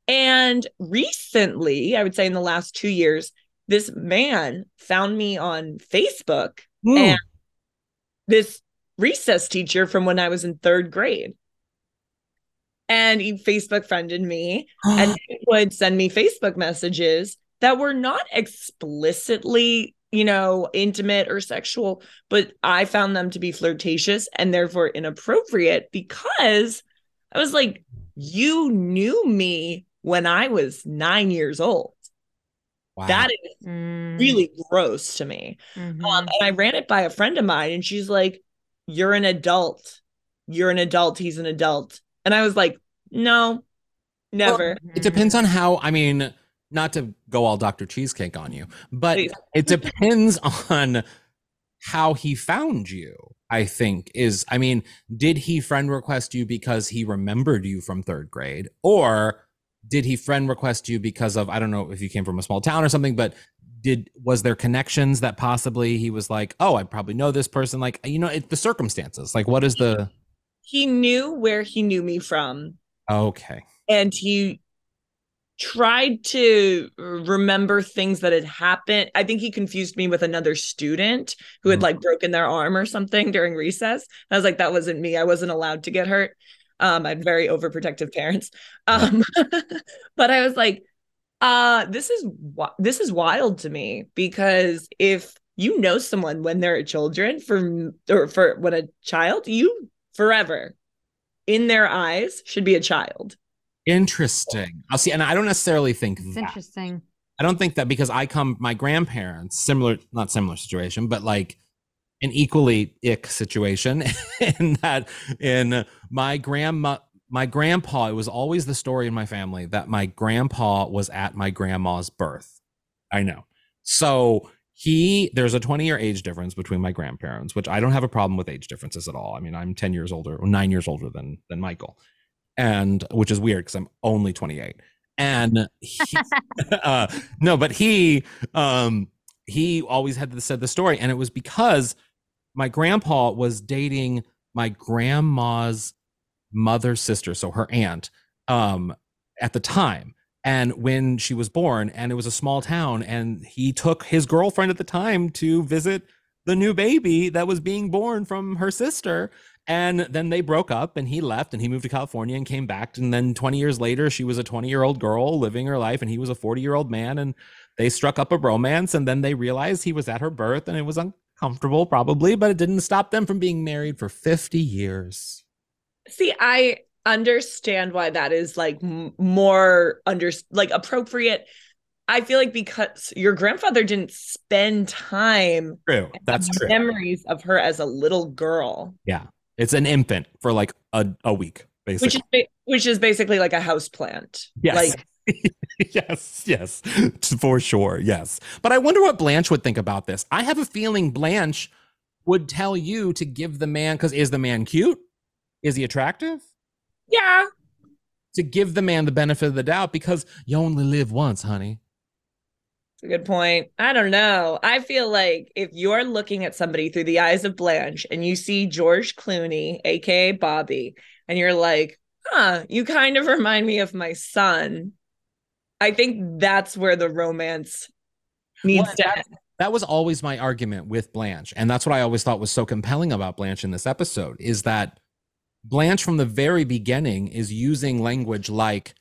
And recently, I would say in the last two years, this man found me on Facebook and this recess teacher from when I was in third grade. And he Facebook friended me and he would send me Facebook messages that were not explicitly, you know, intimate or sexual, but I found them to be flirtatious and therefore inappropriate because I was like, you knew me when I was nine years old. Wow. That is Mm, really gross to me. mhm. Um, and I ran it by a friend of mine, and she's like, You're an adult. You're an adult. He's an adult. And I was like, No, never. It depends on how, I mean, not to go all Dr. Cheesecake on you, but it depends on how he found you. I think is, I mean, did he friend request you because he remembered you from third grade? Or did he friend request you because of, I don't know if you came from a small town or something, but did, was there connections that possibly he was like, oh, I probably know this person? Like, you know, it, the circumstances, like, what is the, He knew where he knew me from, okay. and he tried to remember things that had happened. I think he confused me with another student who had Mhm. like broken their arm or something during recess. I was like, that wasn't me. I wasn't allowed to get hurt. Um, I had very overprotective parents. Um, but I was like, uh, this is this is wild to me because if you know someone when they're a children for or for when a child, you forever in their eyes should be a child. Interesting. I'll see. And I don't necessarily think it's that. interesting I don't think that because I come, my grandparents, similar, not similar situation, but like an equally ick situation in that in my grandma, my grandpa, it was always the story in my family that my grandpa was at my grandma's birth. I know. So he, there's a 20 year age difference between my grandparents, which I don't have a problem with age differences at all. I mean, I'm 10 years older or nine years older than, than Michael. And which is weird because I'm only 28 and he, uh, no but he um he always had the, said the story and it was because my grandpa was dating my grandma's mother's sister so her aunt um at the time and when she was born and it was a small town and he took his girlfriend at the time to visit the new baby that was being born from her sister and then they broke up and he left and he moved to California and came back. And then 20 years later, she was a 20 year old girl living her life and he was a 40 year old man. And they struck up a romance. And then they realized he was at her birth and it was uncomfortable, probably, but it didn't stop them from being married for 50 years. See, I understand why that is like m- more under like appropriate. I feel like because your grandfather didn't spend time True. That's true. memories of her as a little girl, Yeah. It's an infant for like a, a week, which basically. is which is basically like a house plant. Yes. Like yes, yes, for sure. Yes. But I wonder what Blanche would think about this. I have a feeling Blanche would tell you to give the man, because is the man cute? Is he attractive? yeah, To give the man the benefit of the doubt because you only live once, honey. It's a good point. I don't know. I feel like if you're looking at somebody through the eyes of Blanche and you see George Clooney, aka Bobby, and you're like, huh, you kind of remind me of my son. I think that's where the romance needs Well, to end. that was always my argument with Blanche. And that's what I always thought was so compelling about Blanche in this episode is that Blanche from the very beginning is using language like,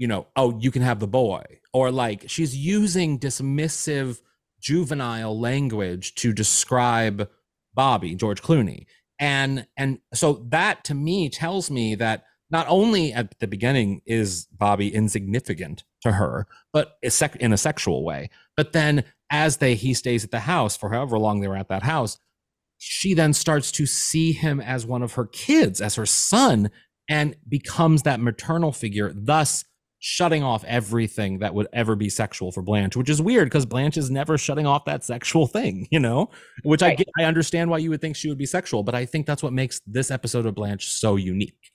you know, oh, you can have the boy, or like she's using dismissive juvenile language to describe Bobby, George Clooney. And and so that to me tells me that not only at the beginning is Bobby insignificant to her, but in a sexual way. But then as they he stays at the house for however long they were at that house, she then starts to see him as one of her kids, as her son, and becomes that maternal figure, thus shutting off everything that would ever be sexual for Blanche, which is weird because Blanche is never shutting off that sexual thing, you know, which right. I get, I understand why you would think she would be sexual, but I think that's what makes this episode of Blanche so unique.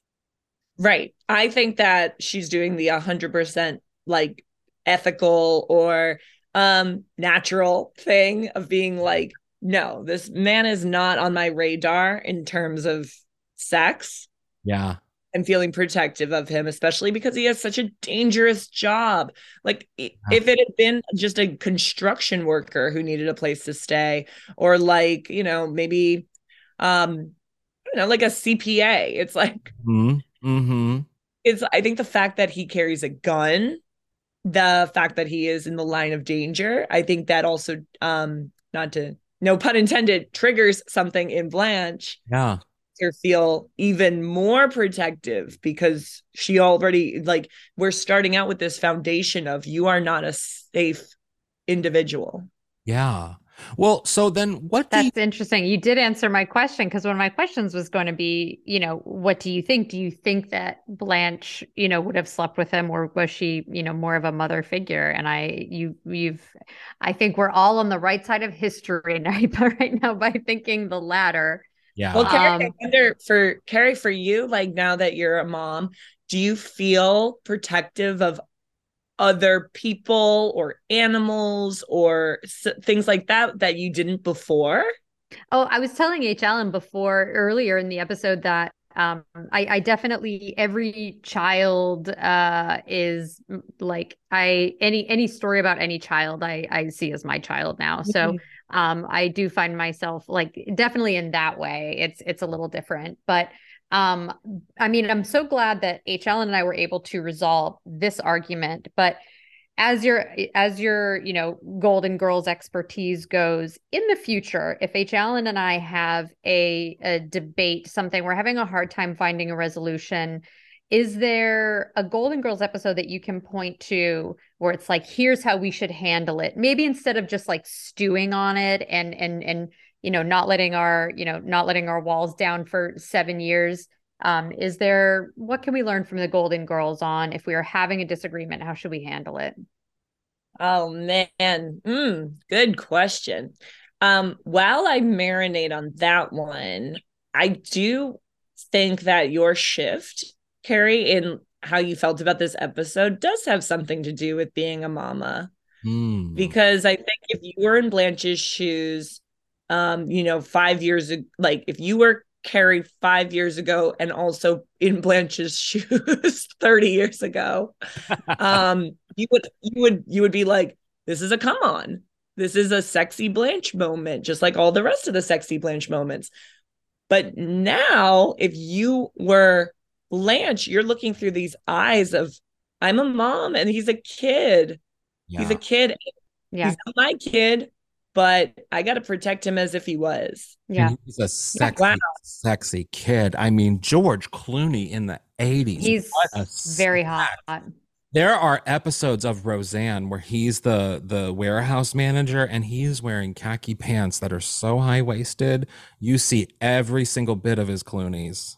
Right. I think that she's doing the 100% like ethical or um natural thing of being like no, this man is not on my radar in terms of sex. Yeah. And feeling protective of him, especially because he has such a dangerous job. Like, if it had been just a construction worker who needed a place to stay, or like, you know, maybe, um, you know, like a CPA, it's like, mm-hmm. Mm-hmm. it's, I think the fact that he carries a gun, the fact that he is in the line of danger, I think that also, um, not to no pun intended, triggers something in Blanche. Yeah. Her feel even more protective because she already like we're starting out with this foundation of you are not a safe individual. Yeah. Well, so then what That's you- interesting. You did answer my question because one of my questions was going to be, you know, what do you think? Do you think that Blanche, you know, would have slept with him or was she, you know, more of a mother figure? And I you you've I think we're all on the right side of history right now by thinking the latter. Yeah. Well, Kerri, um, I wonder for Kerri, for you, like now that you're a mom, do you feel protective of other people or animals or s- things like that that you didn't before? Oh, I was telling H. Alan before earlier in the episode that um, I, I, definitely every child uh, is like I any any story about any child I I see as my child now. So mm-hmm. Um, I do find myself like definitely in that way. It's it's a little different, but um, I mean, I'm so glad that H. Alan and I were able to resolve this argument, but as your as your you know golden girls expertise goes in the future if h alan and i have a, a debate something we're having a hard time finding a resolution is there a golden girls episode that you can point to where it's like here's how we should handle it. Maybe instead of just like stewing on it and and and you know not letting our you know not letting our walls down for seven years um, is there what can we learn from the golden girls on if we are having a disagreement how should we handle it? Oh man. Mm, good question. Um, while i marinate on that one i do think that your shift kerri in how you felt about this episode does have something to do with being a mama mm. because i think if you were in blanche's shoes um you know five years ago like if you were Kerri five years ago and also in Blanche's shoes 30 years ago, um, you would you would you would be like, this is a come on. This is a sexy Blanche moment, just like all the rest of the sexy Blanche moments. But now, if you were Blanche, you're looking through these eyes of I'm a mom and he's a kid. Yeah. He's a kid. Yeah. He's not my kid, but I got to protect him as if he was. Yeah. He's a sexy, wow. sexy kid. I mean, George Clooney in the 80s. He's very hot. There are episodes of Roseanne where he's the the warehouse manager and he's wearing khaki pants that are so high waisted. You see every single bit of his Clooney's.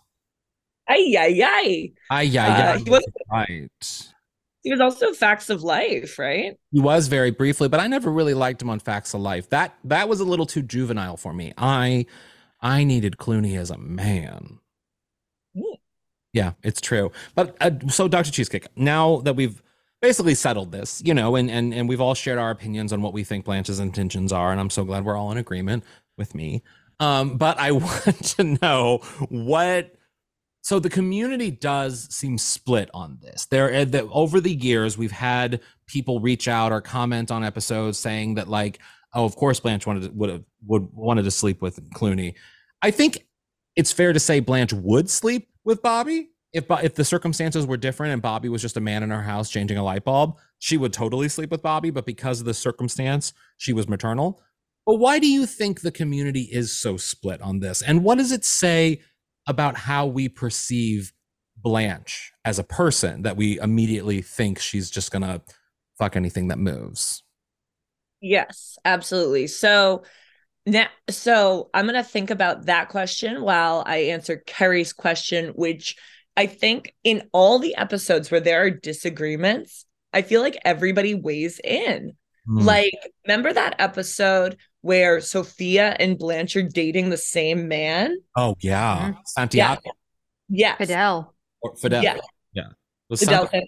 Ay, ay, ay. Ay, ay, uh, Was, right. He was also Facts of Life, right? He was very briefly, but I never really liked him on Facts of Life. That that was a little too juvenile for me. I I needed Clooney as a man. Yeah, it's true. But uh, so Dr. Cheesecake, now that we've basically settled this, you know, and and and we've all shared our opinions on what we think Blanche's intentions are, and I'm so glad we're all in agreement with me. Um, but I want to know what so the community does seem split on this. There, eh, the, over the years, we've had people reach out or comment on episodes saying that, like, oh, of course Blanche wanted to, would have would wanted to sleep with Clooney. I think it's fair to say Blanche would sleep with Bobby if if the circumstances were different and Bobby was just a man in her house changing a light bulb. She would totally sleep with Bobby, but because of the circumstance, she was maternal. But why do you think the community is so split on this? And what does it say about how we perceive Blanche as a person that we immediately think she's just gonna fuck anything that moves? Yes, absolutely. So now, so I'm gonna think about that question while I answer Kerri's question, which I think in all the episodes where there are disagreements, I feel like everybody weighs in. Hmm. Like, remember that episode where Sophia and Blanche are dating the same man? Oh yeah, mm-hmm. Santiago Yes. Fidel. or Fidel. Yeah. yeah. Was Fidel Sant-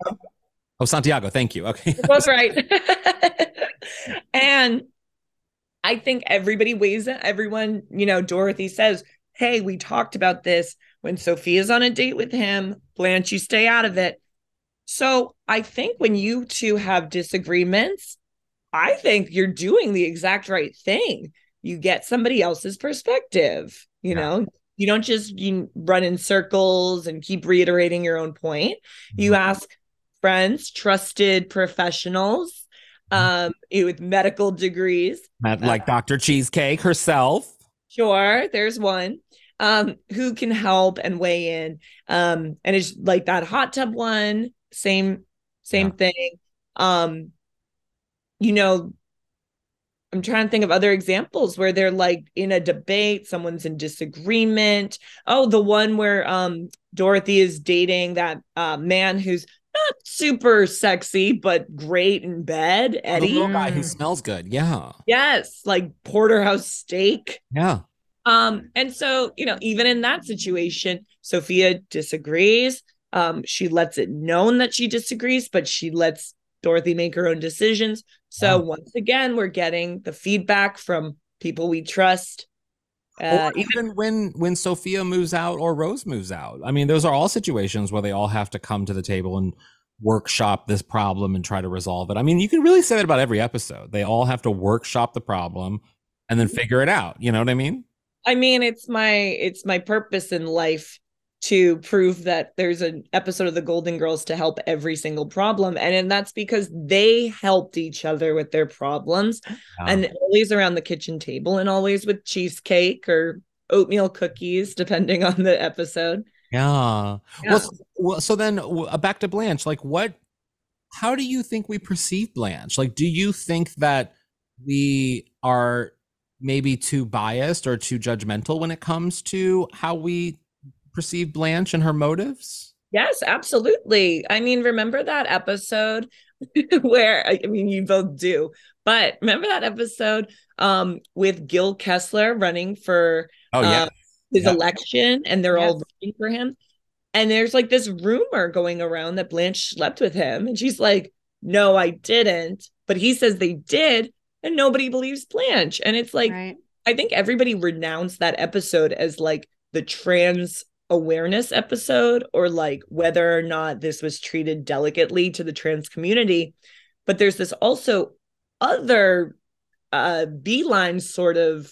oh, Santiago. Thank you. Okay. That's right. and I think everybody weighs it. Everyone, you know, Dorothy says, Hey, we talked about this when Sophia's on a date with him. Blanche, you stay out of it. So I think when you two have disagreements, I think you're doing the exact right thing. You get somebody else's perspective, you know, you don't just you run in circles and keep reiterating your own point. You ask friends, trusted professionals um with medical degrees. Like Dr. Cheesecake herself. Sure, there's one um who can help and weigh in. Um and it's like that hot tub one, same same thing. Um you know, I'm trying to think of other examples where they're like in a debate, someone's in disagreement. Oh, the one where um Dorothy is dating that uh man who's not super sexy but great in bed, The Eddie. little guy who smells good. Yeah. Yes, like porterhouse steak. Yeah. Um, and so, you know, even in that situation, Sophia disagrees. Um, she lets it known that she disagrees, but she lets Dorothy make her own decisions. So once again, we're getting the feedback from people we trust. Uh, or even when when Sophia moves out or Rose moves out. I mean, those are all situations where they all have to come to the table and workshop this problem and try to resolve it. I mean, you can really say that about every episode. They all have to workshop the problem and then figure it out. You know what I mean? I mean, it's my it's my purpose in life to prove that there's an episode of the Golden Girls to help every single problem, and, and that's because they helped each other with their problems, and always around the kitchen table, and always with cheesecake or oatmeal cookies, depending on the episode. Yeah. Yeah. Well, so then uh, back to Blanche. Like, what? How do you think we perceive Blanche? Like, do you think that we are maybe too biased or too judgmental when it comes to how we perceive Blanche and her motives? Yes, absolutely. I mean, remember that episode where I I mean you both do, but remember that episode um with Gil Kessler running for Oh, yeah. um, his Yeah. election and they're all rooting for him. And there's like this rumor going around that Blanche slept with him. And she's like, No, I didn't. But he says they did, and nobody believes Blanche. And it's like, I think everybody renounced that episode as like the trans awareness episode or like whether or not this was treated delicately to the trans community. But there's this also other uh beeline sort of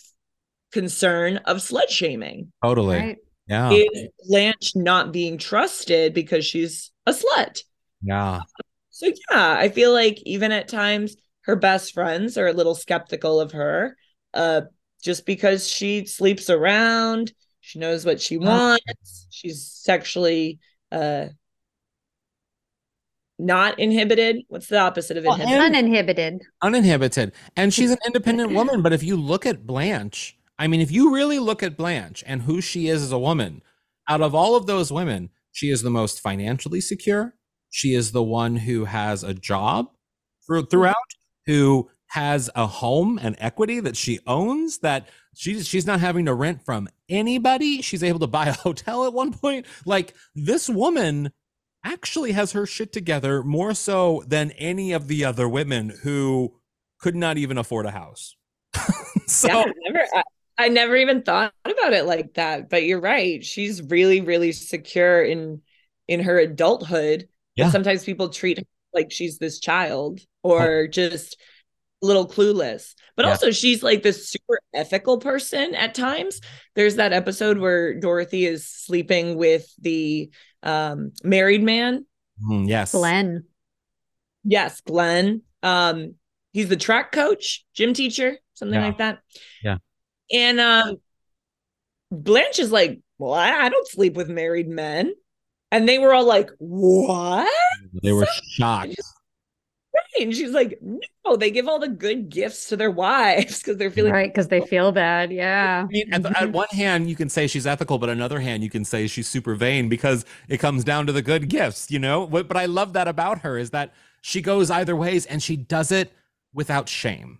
concern of slut shaming. Totally. Yeah. Is Blanche not being trusted because she's a slut? Yeah. So yeah, I feel like even at times her best friends are a little skeptical of her, uh, just because she sleeps around, she knows what she wants, she's sexually uh not inhibited. What's the opposite of inhibited? and- Uninhibited. uninhibited and she's an independent woman but if you look at blanche i mean if you really look at blanche and who she is as a woman out of all of those women she is the most financially secure she is the one who has a job through, throughout who has a home and equity that she owns that she's she's not having to rent from anybody she's able to buy a hotel at one point like this woman actually has her shit together more so than any of the other women who could not even afford a house. so yeah, I never I, I never even thought about it like that. But you're right. She's really, really secure in in her adulthood. Yeah. Sometimes people treat her like she's this child oh. or just a little clueless. But Yeah. also she's like this super ethical person at times. There's that episode where Dorothy is sleeping with the um married man. Mm, yes. Glenn. Yes, Glenn. Um he's the track coach, gym teacher, something Yeah. like that. Yeah. And um Blanche is like, "Well, I, I don't sleep with married men." And they were all like, "What?" They were shocked. And she's like, "No, they give all the good gifts to their wives because they're feeling Right, because they feel bad. Yeah. I mean, at, the, at one hand, you can say she's ethical, but another hand, you can say she's super vain because it comes down to the good gifts, you know? But, but I love that about her is that she goes either ways and she does it without shame.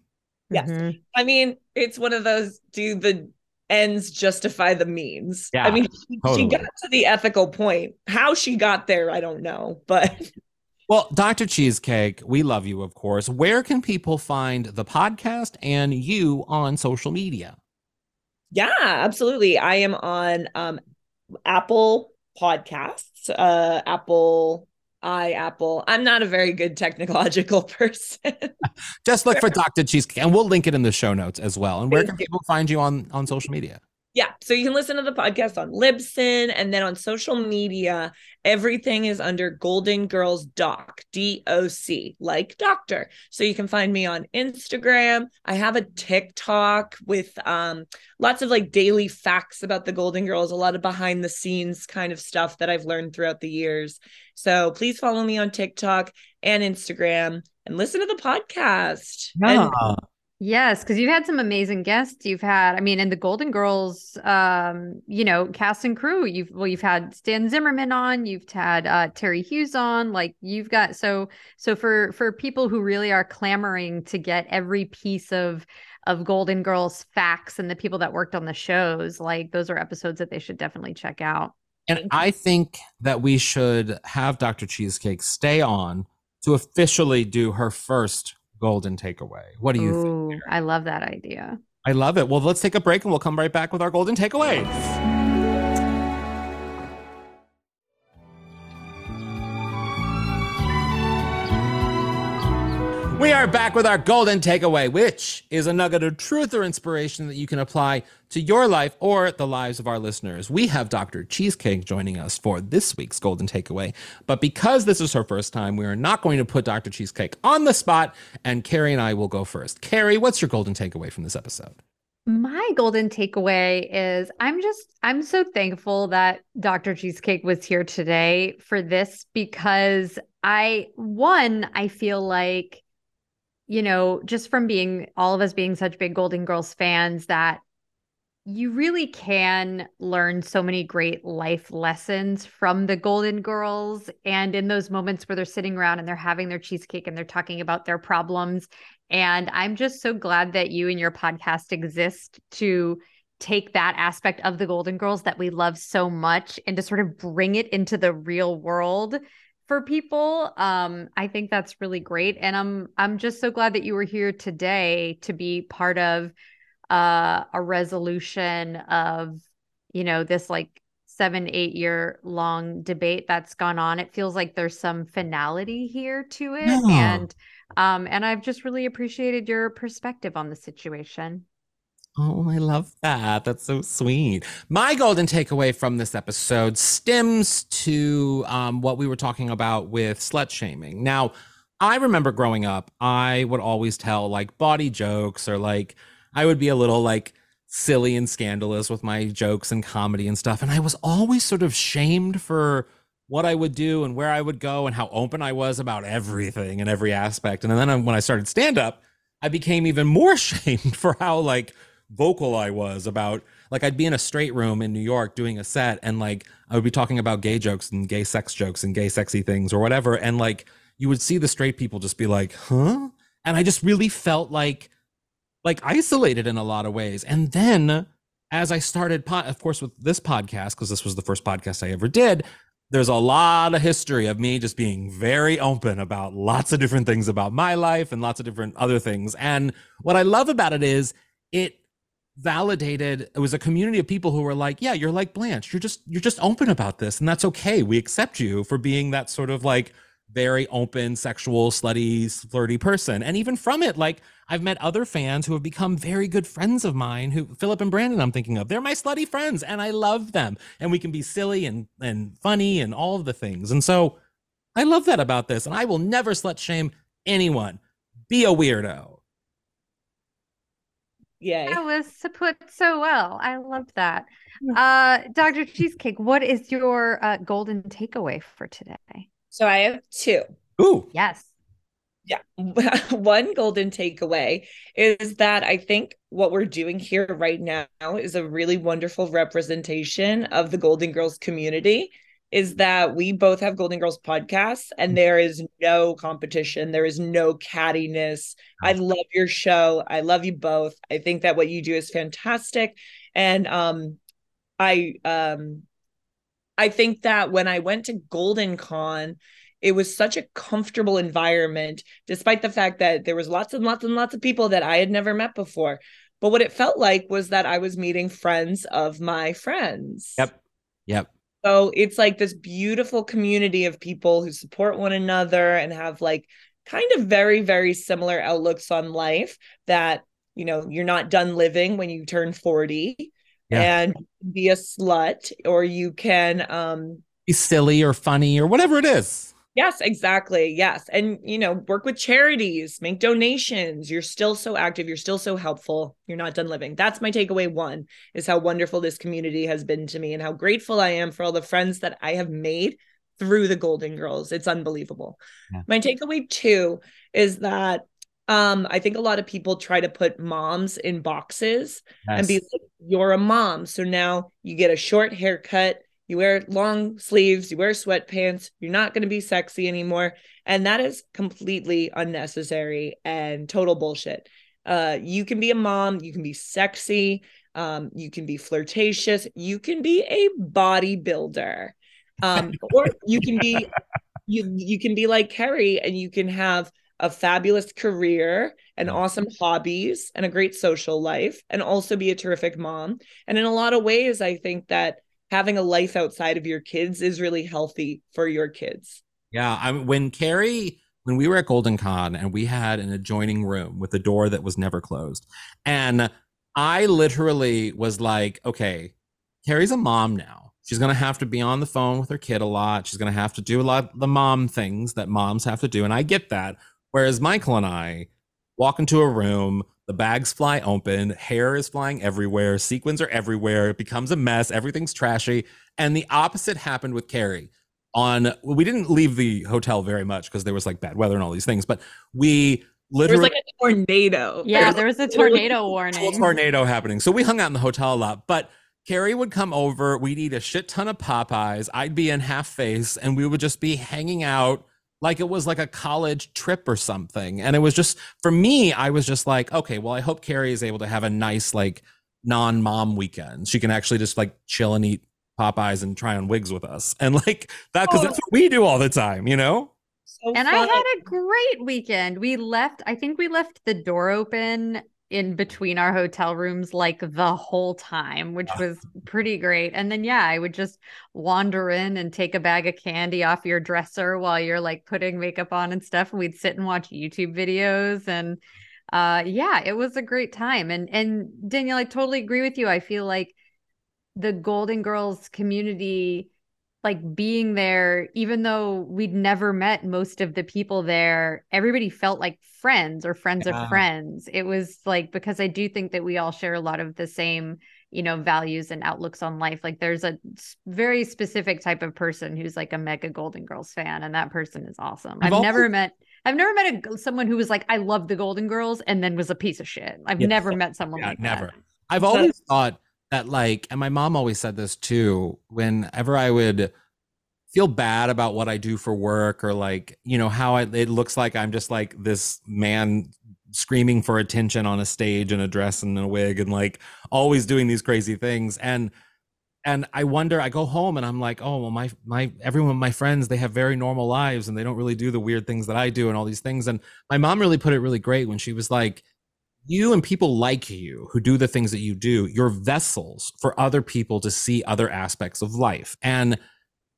Yes. Mhm. I mean, it's one of those do the ends justify the means? Yeah, I mean, she, she got to the ethical point. How she got there, I don't know. But Well, Dr. Cheesecake, we love you, of course. Where can people find the podcast and you on social media? yeah, absolutely. I am on um Apple Podcasts, uh Apple I Apple. I'm not a very good technological person. Just look for Dr. Cheesecake, and we'll link it in the show notes as well. And where Thank can you. people find you on, on social media? Yeah. So you can listen to the podcast on Libsyn and then on social media. Everything is under Golden Girls Doc, D O C, like doctor. So you can find me on Instagram. I have a TikTok with um, lots of like daily facts about the Golden Girls, a lot of behind the scenes kind of stuff that I've learned throughout the years. So please follow me on TikTok and Instagram and listen to the podcast. And Yes, because you've had some amazing guests. You've had, I mean, in the Golden Girls, um, you know, cast and crew. You've well, you've had Stan Zimmerman on. You've had uh, Terry Hughes on. Like you've got so so for for people who really are clamoring to get every piece of of Golden Girls facts and the people that worked on the shows, like those are episodes that they should definitely check out. And I think that we should have Dr. Cheesecake stay on to officially do her first golden takeaway. What do you think? Ooh, I love that idea. I love it. Well, let's take a break and we'll come right back with our golden takeaways. We are back with our golden takeaway, which is a nugget of truth or inspiration that you can apply to your life or the lives of our listeners. We have Dr. Cheesecake joining us for this week's golden takeaway. But because this is her first time, we are not going to put Dr. Cheesecake on the spot, and Kerri and I will go first. Kerri, what's your golden takeaway from this episode? My golden takeaway is I'm just I'm so thankful that Dr. Cheesecake was here today for this because I one I feel like you know just from being all of us being such big Golden Girls fans that you really can learn so many great life lessons from the Golden Girls. And in those moments where they're sitting around and they're having their cheesecake and they're talking about their problems. And I'm just so glad that you and your podcast exist to take that aspect of the Golden Girls that we love so much and to sort of bring it into the real world for people. Um, I think that's really great. And I'm I'm just so glad that you were here today to be part of uh, a resolution of, you know, this like seven, eight year long debate that's gone on. It feels like there's some finality here to it. Yeah. And um, and I've just really appreciated your perspective on the situation. Oh, I love that. That's so sweet. My golden takeaway from this episode stems to um, what we were talking about with slut shaming. Now, I remember growing up, I would always tell like body jokes or like I would be a little like silly and scandalous with my jokes and comedy and stuff. And I was always sort of shamed for what I would do and where I would go and how open I was about everything and every aspect. And then when I started stand up, I became even more shamed for how like vocal I was about like I'd be in a straight room in New York doing a set and like I would be talking about gay jokes and gay sex jokes and gay sexy things or whatever and like you would see the straight people just be like, "Huh?" And I just really felt like like isolated in a lot of ways. And then as I started of course with this podcast because this was the first podcast I ever did, there's a lot of history of me just being very open about lots of different things about my life and lots of different other things. And what I love about it is it validated it was a community of people who were like yeah you're like blanche you're just you're just open about this and that's okay we accept you for being that sort of like very open, sexual, slutty, flirty person. And even from it, like I've met other fans who have become very good friends of mine who Philip and Brandon I'm thinking of. They're my slutty friends and I love them. And we can be silly and and funny and all of the things. And so I love that about this. And I will never slut shame anyone. Be a weirdo. Yay. That was put so well. I love that. Uh, Dr. Cheesecake, what is your uh, golden takeaway for today? So I have two. Ooh. Yes. Yeah. One golden takeaway is that I think what we're doing here right now is a really wonderful representation of the Golden Girls community. Is that we both have Golden Girls podcasts and there is no competition. There is no cattiness. I love your show. I love you both. I think that what you do is fantastic. And um I um I think that when I went to Golden Con, it was such a comfortable environment, despite the fact that there was lots and lots and lots of people that I had never met before. But what it felt like was that I was meeting friends of my friends. Yep. Yep. So it's like this beautiful community of people who support one another and have like kind of very, very similar outlooks on life that, you know, you're not done living when you turn 40 Yeah. and be a slut or you can um Be silly or funny or whatever it is. Yes, exactly. Yes. And, you know, work with charities, make donations. You're still so active. You're still so helpful. You're not done living. That's my takeaway one is how wonderful this community has been to me and how grateful I am for all the friends that I have made through the Golden Girls. It's unbelievable. Yeah. My takeaway two is that um, I think a lot of people try to put moms in boxes and be like, you're a mom. So now you get a short haircut, you wear long sleeves, you wear sweatpants, you're not going to be sexy anymore. And that is completely unnecessary and total bullshit. Uh, you can be a mom, you can be sexy, um, you can be flirtatious, you can be a bodybuilder, um, or you can be you you can be like Kerri and you can have a fabulous career and awesome hobbies and a great social life and also be a terrific mom. And in a lot of ways, I think that having a life outside of your kids is really healthy for your kids. Yeah, I when Kerri when we were at Golden Con and we had an adjoining room with a door that was never closed. And I literally was like, okay, Kerri's a mom now. She's going to have to be on the phone with her kid a lot. She's going to have to do a lot of the mom things that moms have to do. And I get that. Whereas Michael and I walk into a room, the bags fly open, hair is flying everywhere, sequins are everywhere, it becomes a mess, everything's trashy. And the opposite happened with Kerri. On well, we didn't leave the hotel very much because there was like bad weather and all these things, but we There's was like a tornado. Yeah, there was a tornado full warning. tornado happening. So we hung out in the hotel a lot, but Kerri would come over. We'd eat a shit ton of Popeyes. I'd be in half face, and we would just be hanging out like it was like a college trip or something. And it was just for me, I was just like, okay, well, I hope Kerri is able to have a nice like non-mom weekend. She can actually just like chill and eat Popeyes and try on wigs with us, and like that because oh. that's what we do all the time, you know. So and I had a great weekend. We left, I think we left the door open in between our hotel rooms like the whole time, which was pretty great. And then, yeah, I would just wander in and take a bag of candy off your dresser while you're like putting makeup on and stuff. And we'd sit and watch YouTube videos. And uh, yeah, it was a great time. And, and Danielle, I totally agree with you. I feel like the Golden Girls community like being there, even though we'd never met most of the people there, everybody felt like friends or friends Yeah. of friends. It was like because I do think that we all share a lot of the same, you know, values and outlooks on life. Like there's a very specific type of person who's like a mega Golden Girls fan, and that person is awesome. I've I've, never always- met. I've never met a, g- someone who was like, I love the Golden Girls, and then was a piece of shit. I've Yeah. never met someone Yeah, like never. that. I've always thought that like, and my mom always said this too, whenever I would feel bad about what I do for work or like, you know, how I, it looks like I'm just like this man screaming for attention on a stage in a dress and a wig and like always doing these crazy things. And and I wonder, I go home and I'm like, oh well, my my everyone, my friends, they have very normal lives and they don't really do the weird things that I do and all these things. And my mom really put it really great when she was like, you and people like you who do the things that you do, you're vessels for other people to see other aspects of life. And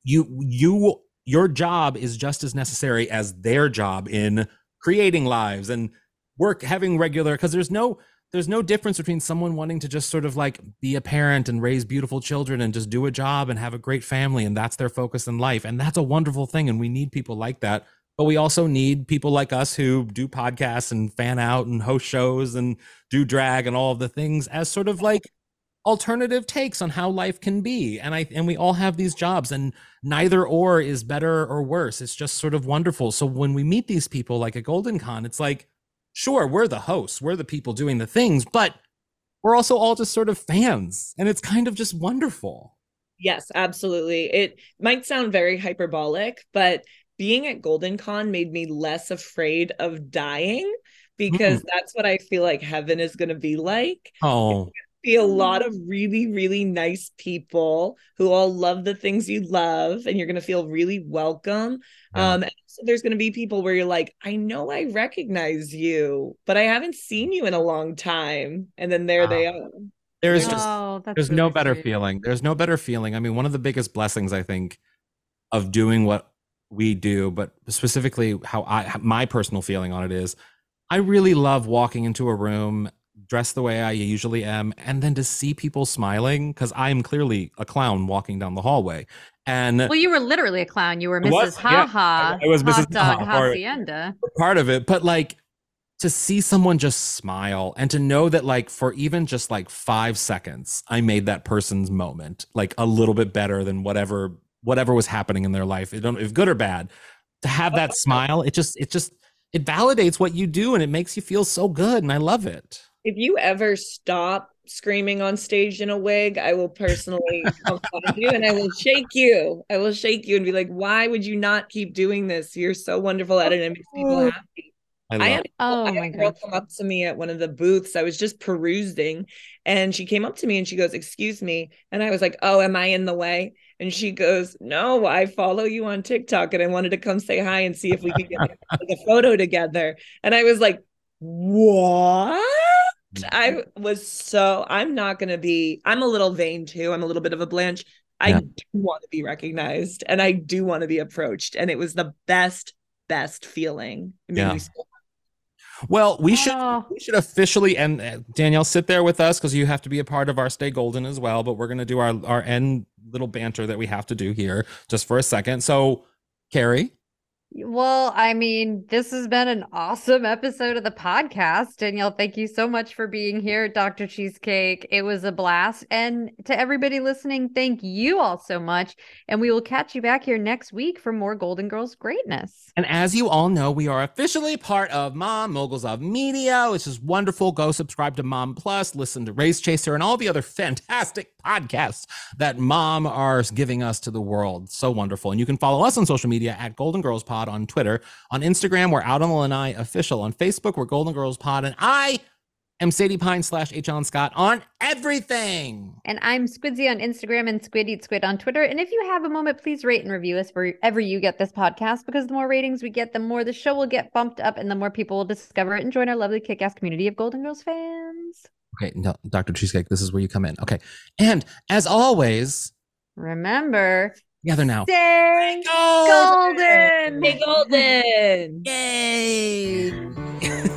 you you your job is just as necessary as their job in creating lives and work having regular because there's no there's no difference between someone wanting to just sort of like be a parent and raise beautiful children and just do a job and have a great family and that's their focus in life and that's a wonderful thing and we need people like that but we also need people like us who do podcasts and fan out and host shows and do drag and all of the things as sort of like alternative takes on how life can be. And i and we all have these jobs and neither or is better or worse. It's just sort of wonderful. So when we meet these people like at golden con it's like sure we're the hosts we're the people doing the things but we're also all just sort of fans. And it's kind of just wonderful. Yes, absolutely. It might sound very hyperbolic, but being at Golden Con made me less afraid of dying because that's what I feel like heaven is going to be like. oh Be a lot of really, really nice people who all love the things you love, and you're going to feel really welcome. Yeah. Um, and so there's going to be people where you're like, I know I recognize you, but I haven't seen you in a long time. And then there they are. there's Yeah. just Oh, that's there's no better sweet. feeling there's no better feeling i mean one of the biggest blessings i think of doing what we do but specifically how i my personal feeling on it is i really love walking into a room dressed the way i usually am and then to see people smiling because i'm clearly a clown walking down the hallway and Well, you were literally a clown. You were I was, Mrs. yeah. Haha. I- I was Mrs. Dog Hacienda. part of it but like to see someone just smile and to know that like for even just like five seconds i made that person's moment like a little bit better than whatever whatever was happening in their life it don't if good or bad to have that smile it just it just it validates what you do and it makes you feel so good and i love it if you ever stop screaming on stage in a wig, I will personally come find you and I will shake you. I will shake you and be like, why would you not keep doing this? You're so wonderful at it and it makes people oh. happy. i, I love had, Oh I had my a girl gosh. come up to me at one of the booths. I was just perusing and she came up to me and she goes, Excuse me. And I was like, Oh, am I in the way? And she goes, No, I follow you on TikTok and I wanted to come say hi and see if we could get a photo together. And I was like, What? I mm-hmm. was so, I'm not going to be, I'm a little vain too. I'm a little bit of a Blanche. I Yeah. do want to be recognized and I do want to be approached. And it was the best, best feeling. It made Yeah. me so well we should Oh. we should officially and uh, danielle sit there with us because you have to be a part of our stay golden as well but we're going to do our our end little banter that we have to do here just for a second so kerri Well, I mean, this has been an awesome episode of the podcast. Danielle, thank you so much for being here, Dr. Cheesecake. It was a blast. And to everybody listening, thank you all so much. And we will catch you back here next week for more Golden Girls greatness. And as you all know, we are officially part of Mom Moguls of Media, which is wonderful. Go subscribe to Mom Plus, listen to Race Chaser, and all the other fantastic podcasts that Mom are giving us to the world. So wonderful. And you can follow us on social media at Golden Girls Pod on Twitter. On Instagram, we're Out on the Lanai Official. On Facebook, we're Golden Girls Pod. And I am Sadie Pine slash H. Alan Scott on everything. And I'm Squidsy on Instagram and Squid Eat Squid on Twitter. And if you have a moment, please rate and review us wherever you get this podcast because the more ratings we get, the more the show will get bumped up and the more people will discover it and join our lovely kick ass community of Golden Girls fans. Okay, no, Dr. Cheesecake, this is where you come in. Okay. And as always, Remember, together now. stay Golden! golden. Hey, Golden. Yay!